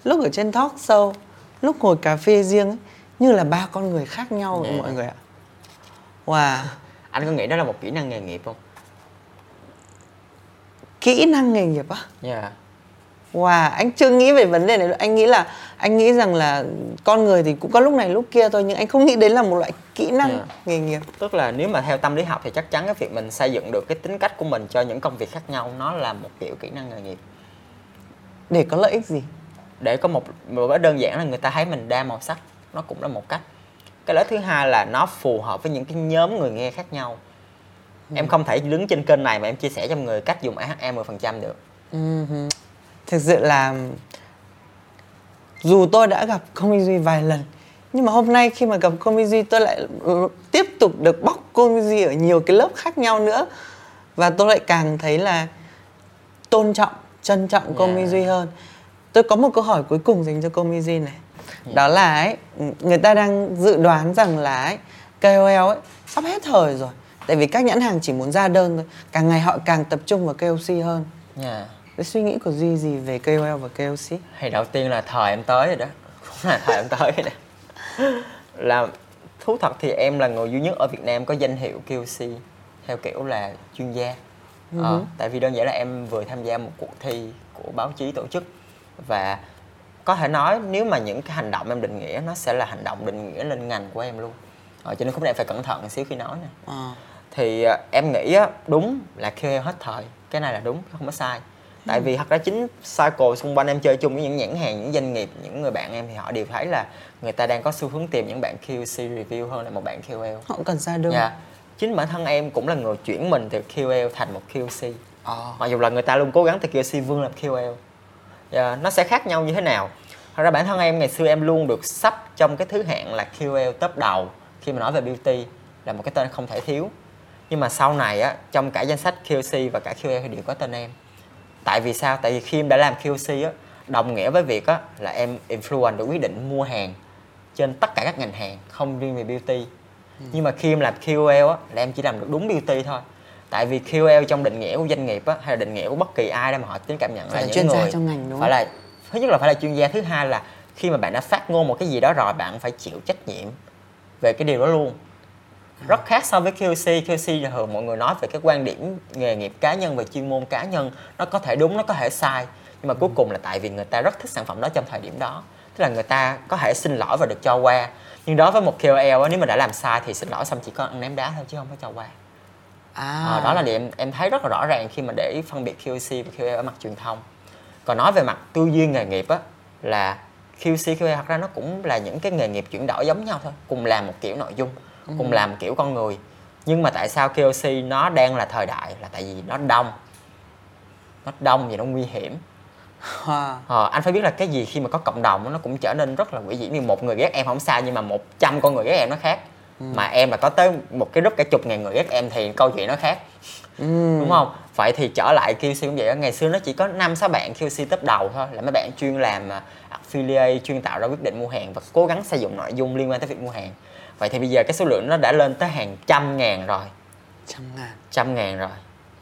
lúc ở trên talk show lúc ngồi cà phê riêng ấy, như là ba con người khác nhau Yeah. mọi người ạ wow anh có nghĩ đó là một kỹ năng nghề nghiệp không kỹ năng nghề nghiệp á yeah. Wow, anh chưa nghĩ về vấn đề này. Anh nghĩ là anh nghĩ rằng là con người thì cũng có lúc này lúc kia thôi nhưng anh không nghĩ đến là một loại kỹ năng Dạ. nghề nghiệp. tức là nếu mà theo tâm lý học thì chắc chắn cái việc mình xây dựng được cái tính cách của mình cho những công việc khác nhau nó là một kiểu kỹ năng nghề nghiệp Để có lợi ích gì? Để có một một cái đơn giản là người ta thấy mình đa màu sắc. Nó cũng là một cách. Cái lợi thứ hai là nó phù hợp với những cái nhóm người nghe khác nhau. Em không thể đứng trên kênh này mà em chia sẻ cho người cách dùng AHE 10% được. Ừm, Thực sự là dù tôi đã gặp cô Minh Duy vài lần nhưng mà hôm nay khi mà gặp cô Minh Duy tôi lại ừ, tiếp tục được bóc cô Minh Duy ở nhiều cái lớp khác nhau nữa. Và tôi lại càng thấy là tôn trọng trân trọng cô Yeah. Minh Duy hơn tôi có một câu hỏi cuối cùng dành cho cô Duy này. Đó là ấy người ta đang dự đoán rằng là ấy, KOL ấy sắp hết thời rồi. Tại vì các nhãn hàng chỉ muốn ra đơn thôi. Càng ngày họ càng tập trung vào KOC hơn. Nha cái suy nghĩ của Duy gì về KOL và KOC? thì đầu tiên là thời em tới rồi đó. Cũng là thời em tới rồi đó. Là thú thật thì em là người duy nhất ở Việt Nam có danh hiệu QC theo kiểu là chuyên gia. Ờ, tại vì đơn giản là em vừa tham gia một cuộc thi của báo chí tổ chức và có thể nói nếu mà những cái hành động em định nghĩa nó sẽ là hành động định nghĩa lên ngành của em luôn ờ, cho nên khúc này em phải cẩn thận một xíu khi nói nè Ờ. thì à, em nghĩ á, đúng là KOL hết thời cái này là đúng không có sai tại vì thật ra chính cycle xung quanh em chơi chung với những nhãn hàng những doanh nghiệp những người bạn em thì họ đều thấy là người ta đang có xu hướng tìm những bạn QC review hơn là một bạn KOL Họ cần ra đơn. Dạ. chính bản thân em cũng là người chuyển mình từ KOL thành một QC Ờ. mặc dù là người ta luôn cố gắng từ QC vươn làm KOL Dạ, nó sẽ khác nhau như thế nào? Thật ra bản thân em ngày xưa em luôn được sắp trong cái thứ hạng là QL top đầu khi mà nói về beauty là một cái tên không thể thiếu. Nhưng mà sau này á trong cả danh sách QC và cả QL thì đều có tên em. Tại vì sao? Tại vì khi em đã làm QC á đồng nghĩa với việc á là em influence được quyết định mua hàng trên tất cả các ngành hàng không riêng về beauty. Nhưng mà khi em làm QL á là em chỉ làm được đúng beauty thôi tại vì QL trong định nghĩa của doanh nghiệp á hay là định nghĩa của bất kỳ ai đó mà họ tính cảm nhận Phải là những chuyên gia người trong ngành, đúng phải là thứ nhất là phải là chuyên gia thứ hai là khi mà bạn đã phát ngôn một cái gì đó rồi bạn phải chịu trách nhiệm về cái điều đó luôn. Rất khác so với QC QC là thường mọi người nói về cái quan điểm nghề nghiệp cá nhân về chuyên môn cá nhân. Nó có thể đúng nó có thể sai nhưng mà cuối cùng là tại vì người ta rất thích sản phẩm đó trong thời điểm đó. Tức là người ta có thể xin lỗi và được cho qua. Nhưng đối với một KOL á, nếu mà đã làm sai thì xin lỗi xong chỉ có ăn ném đá thôi chứ không có cho qua À. Ờ, đó là điều em em thấy rất là rõ ràng khi mà để phân biệt QC và QL ở mặt truyền thông. Còn nói về mặt tư duy nghề nghiệp á là QC QL thật ra nó cũng là những cái nghề nghiệp chuyển đổi giống nhau thôi cùng làm một kiểu nội dung cùng làm một kiểu con người. Nhưng mà tại sao KOC nó đang là thời đại? Là tại vì nó đông. Nó đông và nó nguy hiểm. Wow. Ờ, anh phải biết là cái gì khi mà có cộng đồng nó cũng trở nên rất là quỷ dị. Như một người ghét em không sao nhưng mà 100 con người ghét em nó khác mà em là có tới một cái group cả chục ngàn người ghét em thì câu chuyện nó khác Ừm. đúng không vậy thì trở lại QC cũng vậy á. ngày xưa nó chỉ có năm sáu bạn QC top đầu thôi là mấy bạn chuyên làm à, affiliate chuyên tạo ra quyết định mua hàng và cố gắng xây dựng nội dung liên quan tới việc mua hàng vậy thì bây giờ cái số lượng nó đã lên tới hàng trăm ngàn rồi Trăm ngàn. trăm ngàn rồi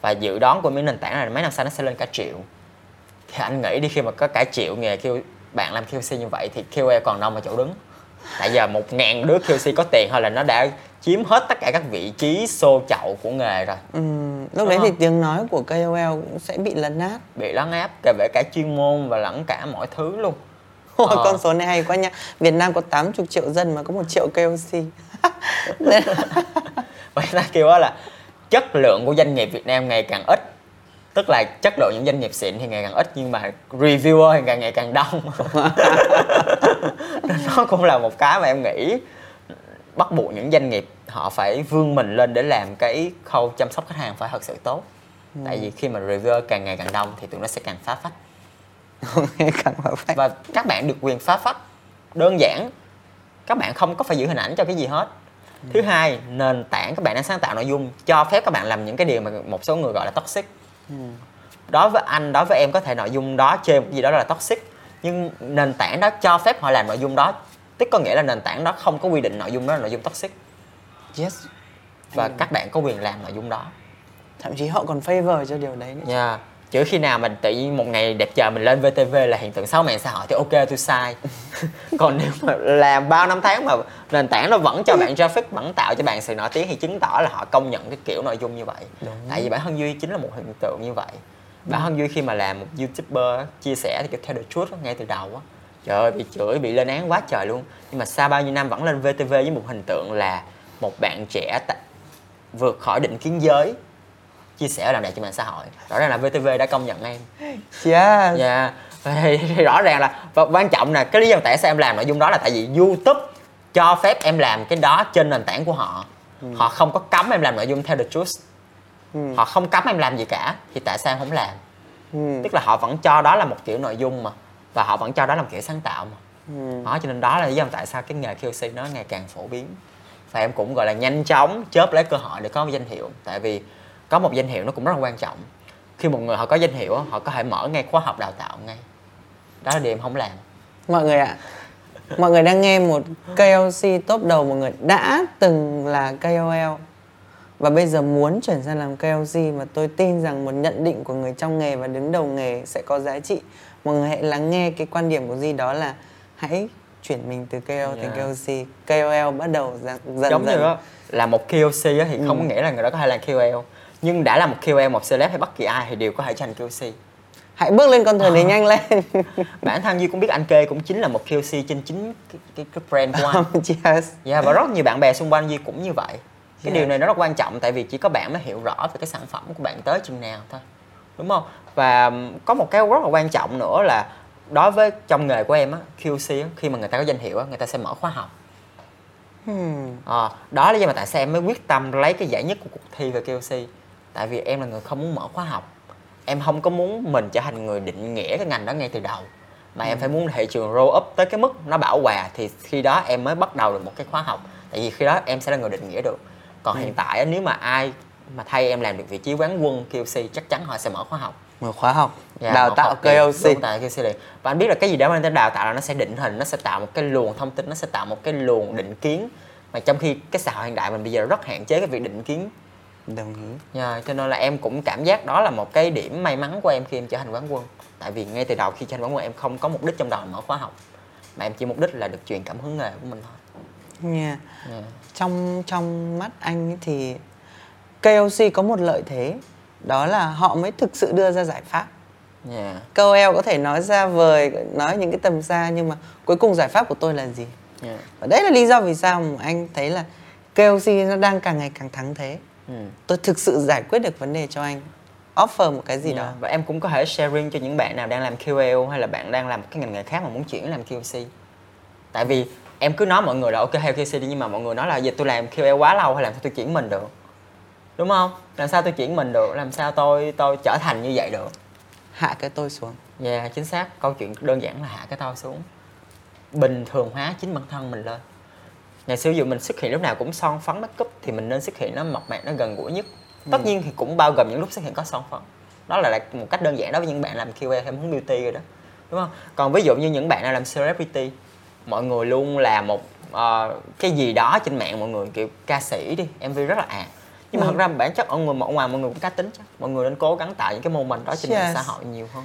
và dự đoán của mấy nền tảng là mấy năm sau nó sẽ lên cả triệu thì anh nghĩ đi khi mà có cả triệu nghề kêu bạn làm QC như vậy thì QL còn đâu mà chỗ đứng tại giờ một ngàn đứa QC có tiền thôi là nó đã chiếm hết tất cả các vị trí xô chậu của nghề rồi Ừm, lúc Đúng đấy thì không? tiếng nói của KOL cũng sẽ bị lấn át. bị lấn áp cả về cả chuyên môn và lẫn cả mọi thứ luôn Ôi, Ờ. con số này hay quá nha. Việt Nam có 80 triệu dân mà có một triệu KOC. Vậy ta kêu là chất lượng của doanh nghiệp Việt Nam ngày càng ít tức là chất lượng những doanh nghiệp xịn thì ngày càng ít nhưng mà reviewer thì càng ngày càng đông. Nên nó cũng là một cái mà em nghĩ bắt buộc những doanh nghiệp họ phải vươn mình lên để làm cái khâu chăm sóc khách hàng phải thật sự tốt. Tại vì khi mà reviewer càng ngày càng đông thì tụi nó sẽ càng phá phách. Càng vào phách. và các bạn được quyền phá phách đơn giản. Các bạn không có phải giữ hình ảnh cho cái gì hết. Thứ hai nền tảng các bạn đang sáng tạo nội dung cho phép các bạn làm những cái điều mà một số người gọi là toxic đối với anh đối với em có thể nội dung đó chê một gì đó là toxic nhưng nền tảng đó cho phép họ làm nội dung đó tức có nghĩa là nền tảng đó không có quy định nội dung đó là nội dung toxic Yes. và các bạn có quyền làm nội dung đó Thậm chí họ còn favor cho điều đấy nữa. nha chứ khi nào mình tự nhiên một ngày đẹp trời mình lên VTV là hiện tượng xấu mạng xã hội thì ok tôi sai. Còn nếu mà làm bao năm tháng mà nền tảng nó vẫn cho bạn traffic vẫn tạo cho bạn sự nổi tiếng thì chứng tỏ là họ công nhận cái kiểu nội dung như vậy. Đúng. tại vì bản thân duy chính là một hiện tượng như vậy. Bản thân duy khi mà làm một youtuber chia sẻ thì kiểu theo the truth ngay từ đầu á. Trời ơi bị chửi bị lên án quá trời luôn. Nhưng mà sau bao nhiêu năm vẫn lên vtv với một hình tượng là một bạn trẻ ta- vượt khỏi định kiến giới chia sẻ làm đẹp trên mạng xã hội rõ ràng là vtv đã công nhận em yes Dạ thì, thì rõ ràng là và quan trọng là cái lý do tại sao em làm nội dung đó là tại vì YouTube cho phép em làm cái đó trên nền tảng của họ. Họ không có cấm em làm nội dung theo the truth. Họ không cấm em làm gì cả thì tại sao em không làm? ừ. Tức là họ vẫn cho đó là một kiểu nội dung mà và họ vẫn cho đó là một kiểu sáng tạo mà. Ừ. Đó cho nên đó là lý do tại sao cái nghề QC nó ngày càng phổ biến. Và em cũng gọi là nhanh chóng chớp lấy cơ hội để có một danh hiệu tại vì có một danh hiệu nó cũng rất là quan trọng. Khi một người họ có danh hiệu họ có thể mở ngay khóa học đào tạo ngay. Đó là điều em không làm. mọi người ạ mọi người đang nghe một KOC top đầu một người đã từng là KOL và bây giờ muốn chuyển sang làm KOC mà tôi tin rằng một nhận định của người trong nghề và đứng đầu nghề sẽ có giá trị mọi người hãy lắng nghe cái quan điểm của Di đó là hãy chuyển mình từ KOL thành Yeah. KOC KOL bắt đầu dần dần Giống như dần. đó, là một KOC thì không có nghĩa là người đó có thể làm KOL. Nhưng đã là một KOL, một celeb hay bất kỳ ai thì đều có thể trở thành KOC. hãy bước lên con thuyền Ờ. đấy nhanh lên Bản thân Duy cũng biết anh Kê cũng chính là một KOC trên chính cái, cái, cái brand của anh. yes Dạ và rất nhiều bạn bè xung quanh Duy cũng như vậy. Cái Dạ. điều này nó rất quan trọng tại vì chỉ có bạn mới hiểu rõ về cái sản phẩm của bạn tới chừng nào thôi. Đúng không? Và có một cái rất là quan trọng nữa là đối với trong nghề của em á, QC á, khi mà người ta có danh hiệu á, người ta sẽ mở khóa học. hmm. Ờ, đó là lý do mà tại sao em mới quyết tâm lấy cái giải nhất của cuộc thi về KOC tại vì em là người không muốn mở khóa học. Em không có muốn mình trở thành người định nghĩa cái ngành đó ngay từ đầu. Mà em phải muốn thị trường roll up tới cái mức nó bảo hòa thì khi đó em mới bắt đầu được một cái khóa học. Tại vì khi đó em sẽ là người định nghĩa được. Còn hiện tại nếu mà ai mà thay em làm được vị trí quán quân KOC chắc chắn họ sẽ mở khóa học. Mở khóa học. Dạ, đào tạo học liền, KOC liền. và anh biết là cái gì đó mà người ta đào tạo là nó sẽ định hình nó sẽ tạo một cái luồng thông tin nó sẽ tạo một cái luồng định kiến. Mà trong khi cái xã hội hiện đại mình bây giờ rất hạn chế cái việc định kiến đồng ý. Dạ, cho nên là em cũng cảm giác đó là một cái điểm may mắn của em khi em trở thành quán quân. Tại vì ngay từ đầu khi trở thành quán quân em không có mục đích trong đầu mở khóa học. Mà em chỉ mục đích là được truyền cảm hứng nghề của mình thôi. Nha. Dạ. trong trong mắt anh thì KOC có một lợi thế. Đó là họ mới thực sự đưa ra giải pháp. Dạ. KOL có thể nói ra vời nói những cái tầm xa nhưng mà cuối cùng giải pháp của tôi là gì? Dạ. và đấy là lý do vì sao mà anh thấy là KOC nó đang càng ngày càng thắng thế Ừ. tôi thực sự giải quyết được vấn đề cho anh. Offer một cái gì Dạ, đó. Và em cũng có thể sharing cho những bạn nào đang làm QL hay là bạn đang làm cái ngành nghề khác mà muốn chuyển làm QC tại vì em cứ nói mọi người là ok theo QC đi nhưng mà mọi người nói là giờ tôi làm QL quá lâu hay làm sao tôi chuyển mình được? Đúng không? Làm sao tôi chuyển mình được? Làm sao tôi tôi trở thành như vậy được? Hạ cái tôi xuống. Dạ chính xác. Câu chuyện đơn giản là hạ cái tôi xuống. Bình thường hóa chính bản thân mình lên ngày xưa dù mình xuất hiện lúc nào cũng son phấn make up thì mình nên xuất hiện nó mộc mạc nó gần gũi nhất. Tất nhiên thì cũng bao gồm những lúc xuất hiện có son phấn. Đó là một cách đơn giản đối với những bạn làm QA theo hướng beauty rồi đó. Đúng không? Còn ví dụ như những bạn nào làm celebrity mọi người luôn là một ờ, cái gì đó trên mạng mọi người kiểu ca sĩ đi mv rất là ạt. Nhưng mà Ừ. thật ra bản chất ở người ở ngoài mọi người cũng cá tính chứ. Mọi người nên cố gắng tạo những cái moment đó trên mạng Yes. xã hội nhiều hơn.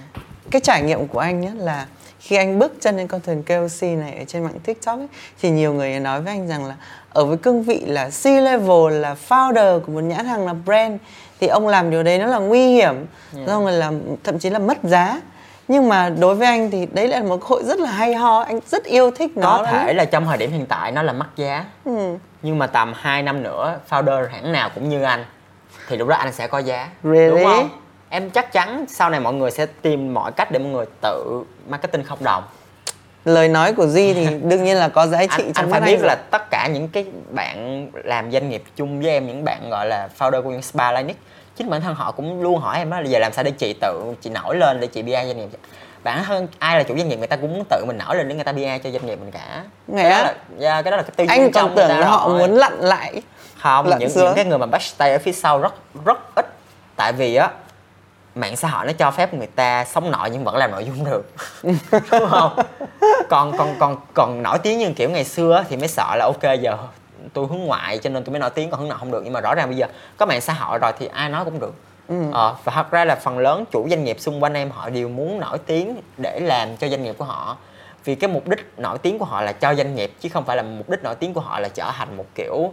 Cái trải nghiệm của anh nhé là khi anh bước chân lên con thuyền KOC này ở trên mạng TikTok ấy, thì nhiều người nói với anh rằng là ở với cương vị là C-level là founder của một nhãn hàng là brand thì ông làm điều đấy nó là nguy hiểm. Xong rồi là thậm chí là mất giá. Nhưng mà đối với anh thì đấy là một cơ hội rất là hay ho anh rất yêu thích nó có thể là trong thời điểm hiện tại nó là mắc giá. Ừ. nhưng mà tầm 2 năm nữa founder hãng nào cũng như anh thì lúc đó anh sẽ có giá. Really? đúng không em chắc chắn sau này mọi người sẽ tìm mọi cách để mọi người tự marketing không đồng lời nói của Di thì đương nhiên là có giá trị anh, anh phải biết rồi. là tất cả những cái bạn làm doanh nghiệp chung với em những bạn gọi là founder của những spa clinic chính bản thân họ cũng luôn hỏi em đó là giờ làm sao để chị tự chị nổi lên để chị PR doanh nghiệp bản thân ai là chủ doanh nghiệp người ta cũng muốn tự mình nổi lên để người ta PR cho doanh nghiệp mình cả Nghe cái đó á? là yeah, cái đó là cái tư duy anh trong còn tưởng ta là họ rồi. muốn lặn lại không lặn những, xuống. những cái người mà backstage ở phía sau rất rất ít tại vì á mạng xã hội nó cho phép người ta sống nội nhưng vẫn làm nội dung được. Đúng không? Còn còn còn còn nổi tiếng như kiểu ngày xưa thì mới sợ là ok giờ tôi hướng ngoại cho nên tôi mới nổi tiếng còn hướng nội không được. Nhưng mà rõ ràng bây giờ có mạng xã hội rồi thì ai nói cũng được. Ờ, và thật ra là phần lớn chủ doanh nghiệp xung quanh em họ đều muốn nổi tiếng để làm cho doanh nghiệp của họ. Vì cái mục đích nổi tiếng của họ là cho doanh nghiệp chứ không phải là mục đích nổi tiếng của họ là trở thành một kiểu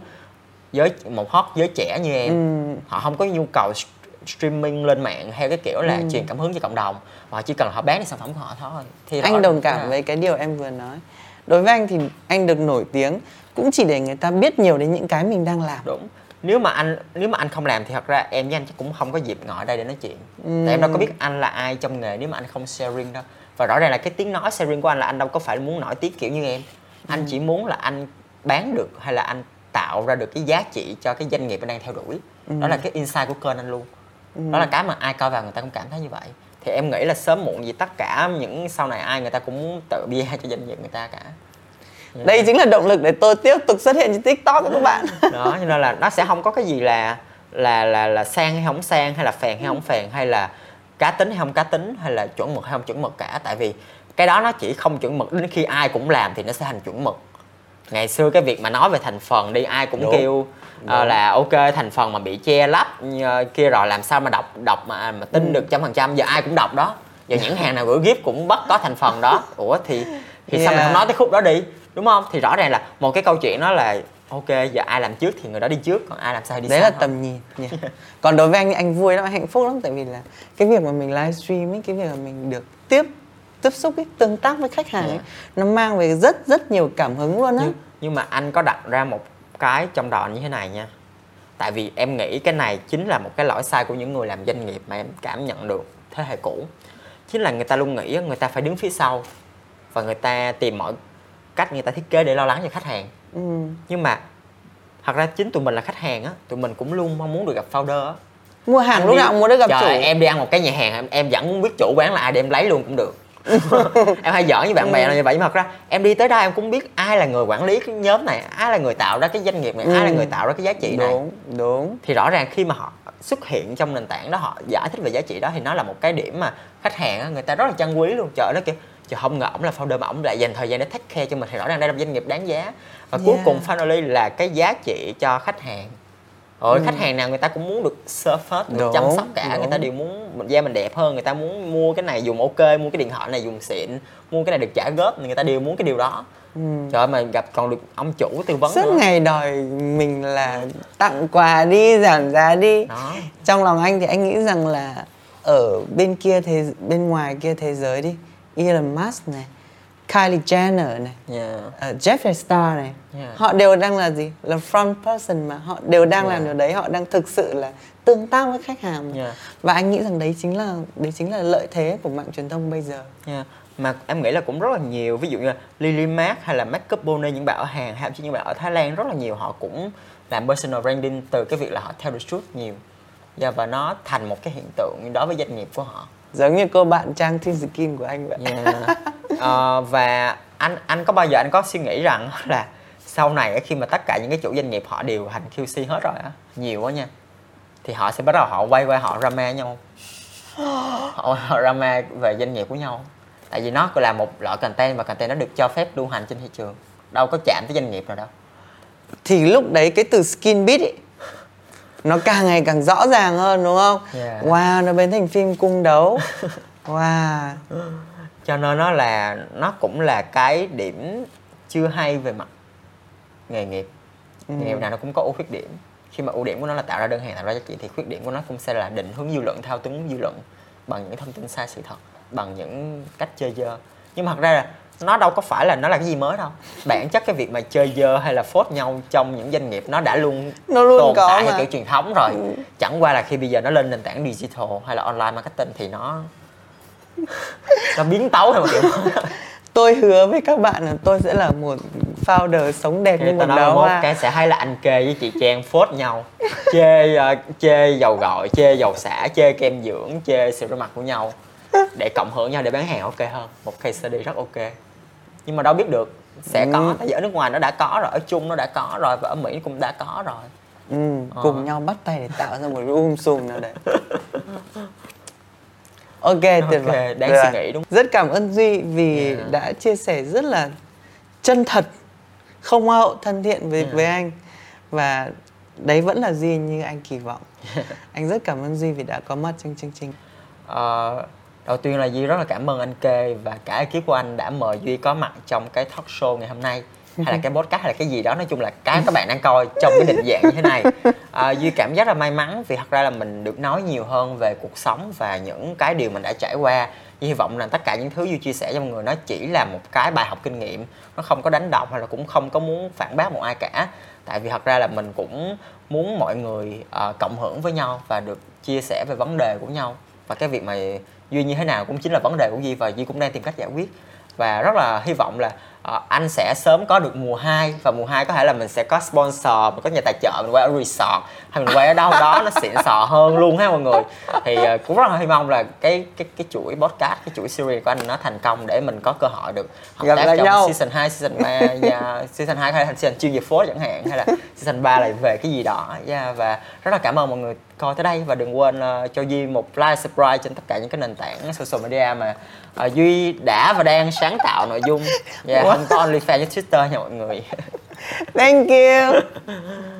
giới một hot giới trẻ như em. Ừ. họ không có nhu cầu streaming lên mạng theo cái kiểu là truyền cảm hứng cho cộng đồng. Họ chỉ cần họ bán cái sản phẩm của họ thôi thì anh đồng cảm à, với cái điều em vừa nói. Đối với anh thì anh được nổi tiếng cũng chỉ để người ta biết nhiều đến những cái mình đang làm. Đúng. Nếu mà anh nếu mà anh không làm thì thật ra em với anh cũng không có dịp ngồi ở đây để nói chuyện. Tại em đâu có biết anh là ai trong nghề nếu mà anh không sharing đâu. Và rõ ràng là cái tiếng nói sharing của anh là anh đâu có phải muốn nổi tiếng kiểu như em. Anh chỉ muốn là anh bán được hay là anh tạo ra được cái giá trị cho cái doanh nghiệp anh đang theo đuổi. Đó là cái insight của kênh anh luôn đó là cái mà ai coi vào người ta cũng cảm thấy như vậy. Thì em nghĩ là sớm muộn gì tất cả những sau này ai người ta cũng muốn tự bia cho doanh nghiệp người ta cả. Đây chính là động lực để tôi tiếp tục xuất hiện trên tiktok các bạn. Đó cho nên là nó sẽ không có cái gì là là là là sang hay không sang hay là phèn hay không phèn hay là cá tính hay không cá tính hay là chuẩn mực hay không chuẩn mực cả. Tại vì cái đó nó chỉ không chuẩn mực đến khi ai cũng làm thì nó sẽ thành chuẩn mực ngày xưa cái việc mà nói về thành phần đi ai cũng Đúng. kêu ờ, là ok thành phần mà bị che lấp như kia rồi làm sao mà đọc đọc mà mà tin được trăm phần trăm giờ ai cũng đọc đó giờ những hàng nào gửi gift cũng bắt có thành phần đó ủa thì thì sao mình Yeah. không nói tới khúc đó đi đúng không thì rõ ràng là một cái câu chuyện đó là ok giờ ai làm trước thì người đó đi trước còn ai làm sai đi đấy sau là thôi. tầm nhìn nhỉ. còn đối với anh anh vui lắm anh hạnh phúc lắm tại vì là cái việc mà mình livestream ấy cái việc mà mình được tiếp tiếp xúc ấy, tương tác với khách hàng ấy, Yeah. nó mang về rất rất nhiều cảm hứng luôn á. Nhưng, nhưng mà anh có đặt ra một cái trong đầu như thế này nha. Tại vì em nghĩ cái này chính là một cái lỗi sai của những người làm doanh nghiệp mà em cảm nhận được thế hệ cũ. Chính là người ta luôn nghĩ người ta phải đứng phía sau và người ta tìm mọi cách người ta thiết kế để lo lắng cho khách hàng. Ừ. nhưng mà thật ra chính tụi mình là khách hàng á tụi mình cũng luôn mong muốn được gặp founder á. Mua hàng lúc nào cũng muốn được gặp Trời, chủ. em đi ăn một cái nhà hàng em, em vẫn muốn biết chủ quán là ai để em lấy luôn cũng được em hay giỡn với bạn bè là như vậy nhưng mà thật ra em đi tới đây em cũng biết ai là người quản lý cái nhóm này ai là người tạo ra cái doanh nghiệp này ai là Ừ. người tạo ra cái giá trị này. Đúng đúng. Thì rõ ràng khi mà họ xuất hiện trong nền tảng đó họ giải thích về giá trị đó thì nó là một cái điểm mà khách hàng người ta rất là trân quý luôn. Trời nó kìa trời không ngờ ổng là founder mà ổng lại dành thời gian để take care cho mình thì rõ ràng đây là một doanh nghiệp đáng giá. Và cuối Yeah. cùng finally là cái giá trị cho khách hàng rồi khách hàng nào người ta cũng muốn được serve hết được Ừ. Đúng, chăm sóc cả. Người ta đúng. đều muốn da mình đẹp hơn. Người ta muốn mua cái này dùng ok mua cái điện thoại này dùng xịn mua cái này được trả góp. Người ta đều muốn cái điều đó. Trời ơi mà gặp còn được ông chủ tư vấn suốt nữa. ngày đòi mình là tặng quà đi giảm giá đi. Đó. Trong lòng anh thì anh nghĩ rằng là ở bên kia thế bên ngoài kia thế giới đi Elon Musk này Kylie Jenner này yeah. uh, Jeffree Star này Yeah. họ đều đang là gì là front person mà họ đều đang làm Yeah. điều đấy họ đang thực sự là tương tác với khách hàng mà. Yeah. và anh nghĩ rằng đấy chính là đấy chính là lợi thế của mạng truyền thông bây giờ Nha. Mà em nghĩ là cũng rất là nhiều ví dụ như là Lily Mark hay là Makeup Bonnet những bạn ở Hàn hay chí những bạn ở Thái Lan rất là nhiều họ cũng làm personal branding từ cái việc là họ theo the truth nhiều Dạ, và nó thành một cái hiện tượng đối với doanh nghiệp của họ giống như cô bạn Trang Thi Skin của anh vậy. Dạ. Ờ, và anh anh có bao giờ anh có suy nghĩ rằng là sau này khi mà tất cả những cái chủ doanh nghiệp họ đều hành QC hết rồi á nhiều quá nha thì họ sẽ bắt đầu họ quay qua họ drama nhau. Họ, họ drama về doanh nghiệp của nhau. Tại vì nó là một loại content và content nó được cho phép lưu hành trên thị trường. Đâu có chạm tới doanh nghiệp nào đâu. Thì lúc đấy cái từ skin beat ấy nó càng ngày càng rõ ràng hơn đúng không? Yeah. wow nó biến thành phim cung đấu. Wow. Cho nên nó là nó cũng là cái điểm chưa hay về mặt nghề nghiệp. Nghề nghiệp nào nó cũng có ưu khuyết điểm. Khi mà ưu điểm của nó là tạo ra đơn hàng tạo ra giá trị thì khuyết điểm của nó cũng sẽ là định hướng dư luận thao túng dư luận bằng những thông tin sai sự thật bằng những cách chơi dơ. Nhưng mà thật ra là nó đâu có phải là nó là cái gì mới đâu. Bản chất cái việc mà chơi dơ hay là phốt nhau trong những doanh nghiệp nó đã luôn Nó luôn tồn tại mà. theo kiểu truyền thống rồi. Chẳng qua là khi bây giờ nó lên nền tảng digital hay là online marketing thì nó nó biến tấu theo một kiểu tôi hứa với các bạn là tôi sẽ là một founder sống đẹp như một đóa hoa. cái sẽ thấy là anh kê với chị Trang phốt nhau. Chê ờ, chê dầu gội chê dầu xả chê kem dưỡng chê sữa rửa mặt của nhau. Để cộng hưởng nhau để bán hàng ok hơn. Một case study rất ok nhưng mà đâu biết được sẽ có Ừ. tại vì ở nước ngoài nó đã có rồi ở chung nó đã có rồi và ở mỹ cũng đã có rồi ừ, Ờ. cùng nhau bắt tay để tạo ra một cái um sùm nào đấy ok tuyệt vời đáng suy nghĩ, đúng. rất cảm ơn duy vì Yeah. đã chia sẻ rất là chân thật không hoa hậu thân thiện với Yeah. với anh và đấy vẫn là duy như anh kỳ vọng anh rất cảm ơn duy vì đã có mặt trong chương trình Ờ, đầu tiên là Duy rất là cảm ơn anh Kê và cả ekip của anh đã mời Duy có mặt trong cái talk show ngày hôm nay. Hay là cái podcast hay là cái gì đó nói chung là cái các bạn đang coi trong cái định dạng như thế này. À, duy cảm giác là may mắn vì thật ra là mình được nói nhiều hơn về cuộc sống và những cái điều mình đã trải qua. Duy hy vọng là tất cả những thứ Duy chia sẻ cho mọi người nó chỉ là một cái bài học kinh nghiệm. Nó không có đánh động hay là cũng không có muốn phản bác một ai cả. Tại vì thật ra là mình cũng muốn mọi người uh, cộng hưởng với nhau và được chia sẻ về vấn đề của nhau. Và cái việc mà duy như thế nào cũng chính là vấn đề của duy và duy cũng đang tìm cách giải quyết. Và rất là hy vọng là uh, anh sẽ sớm có được mùa 2 và mùa 2 có thể là mình sẽ có sponsor mình có nhà tài trợ mình qua ở resort hay mình quay ở đâu đó nó xịn sò hơn luôn ha mọi người. Thì uh, cũng rất là hy vọng là cái cái cái chuỗi podcast cái chuỗi series của anh nó thành công để mình có cơ hội được hợp Gặp tác trong nhau. season 2, season 3 yeah, season 2 hay là season chuyên về phố chẳng hạn hay là season 3 lại về cái gì đó. Yeah, và rất là cảm ơn mọi người coi tới đây. Và đừng quên uh, cho Duy một like subscribe trên tất cả những cái nền tảng social media mà uh, Duy đã và đang sáng tạo nội dung. Yeah, What? không có OnlyFans với Twitter nha mọi người. Thank you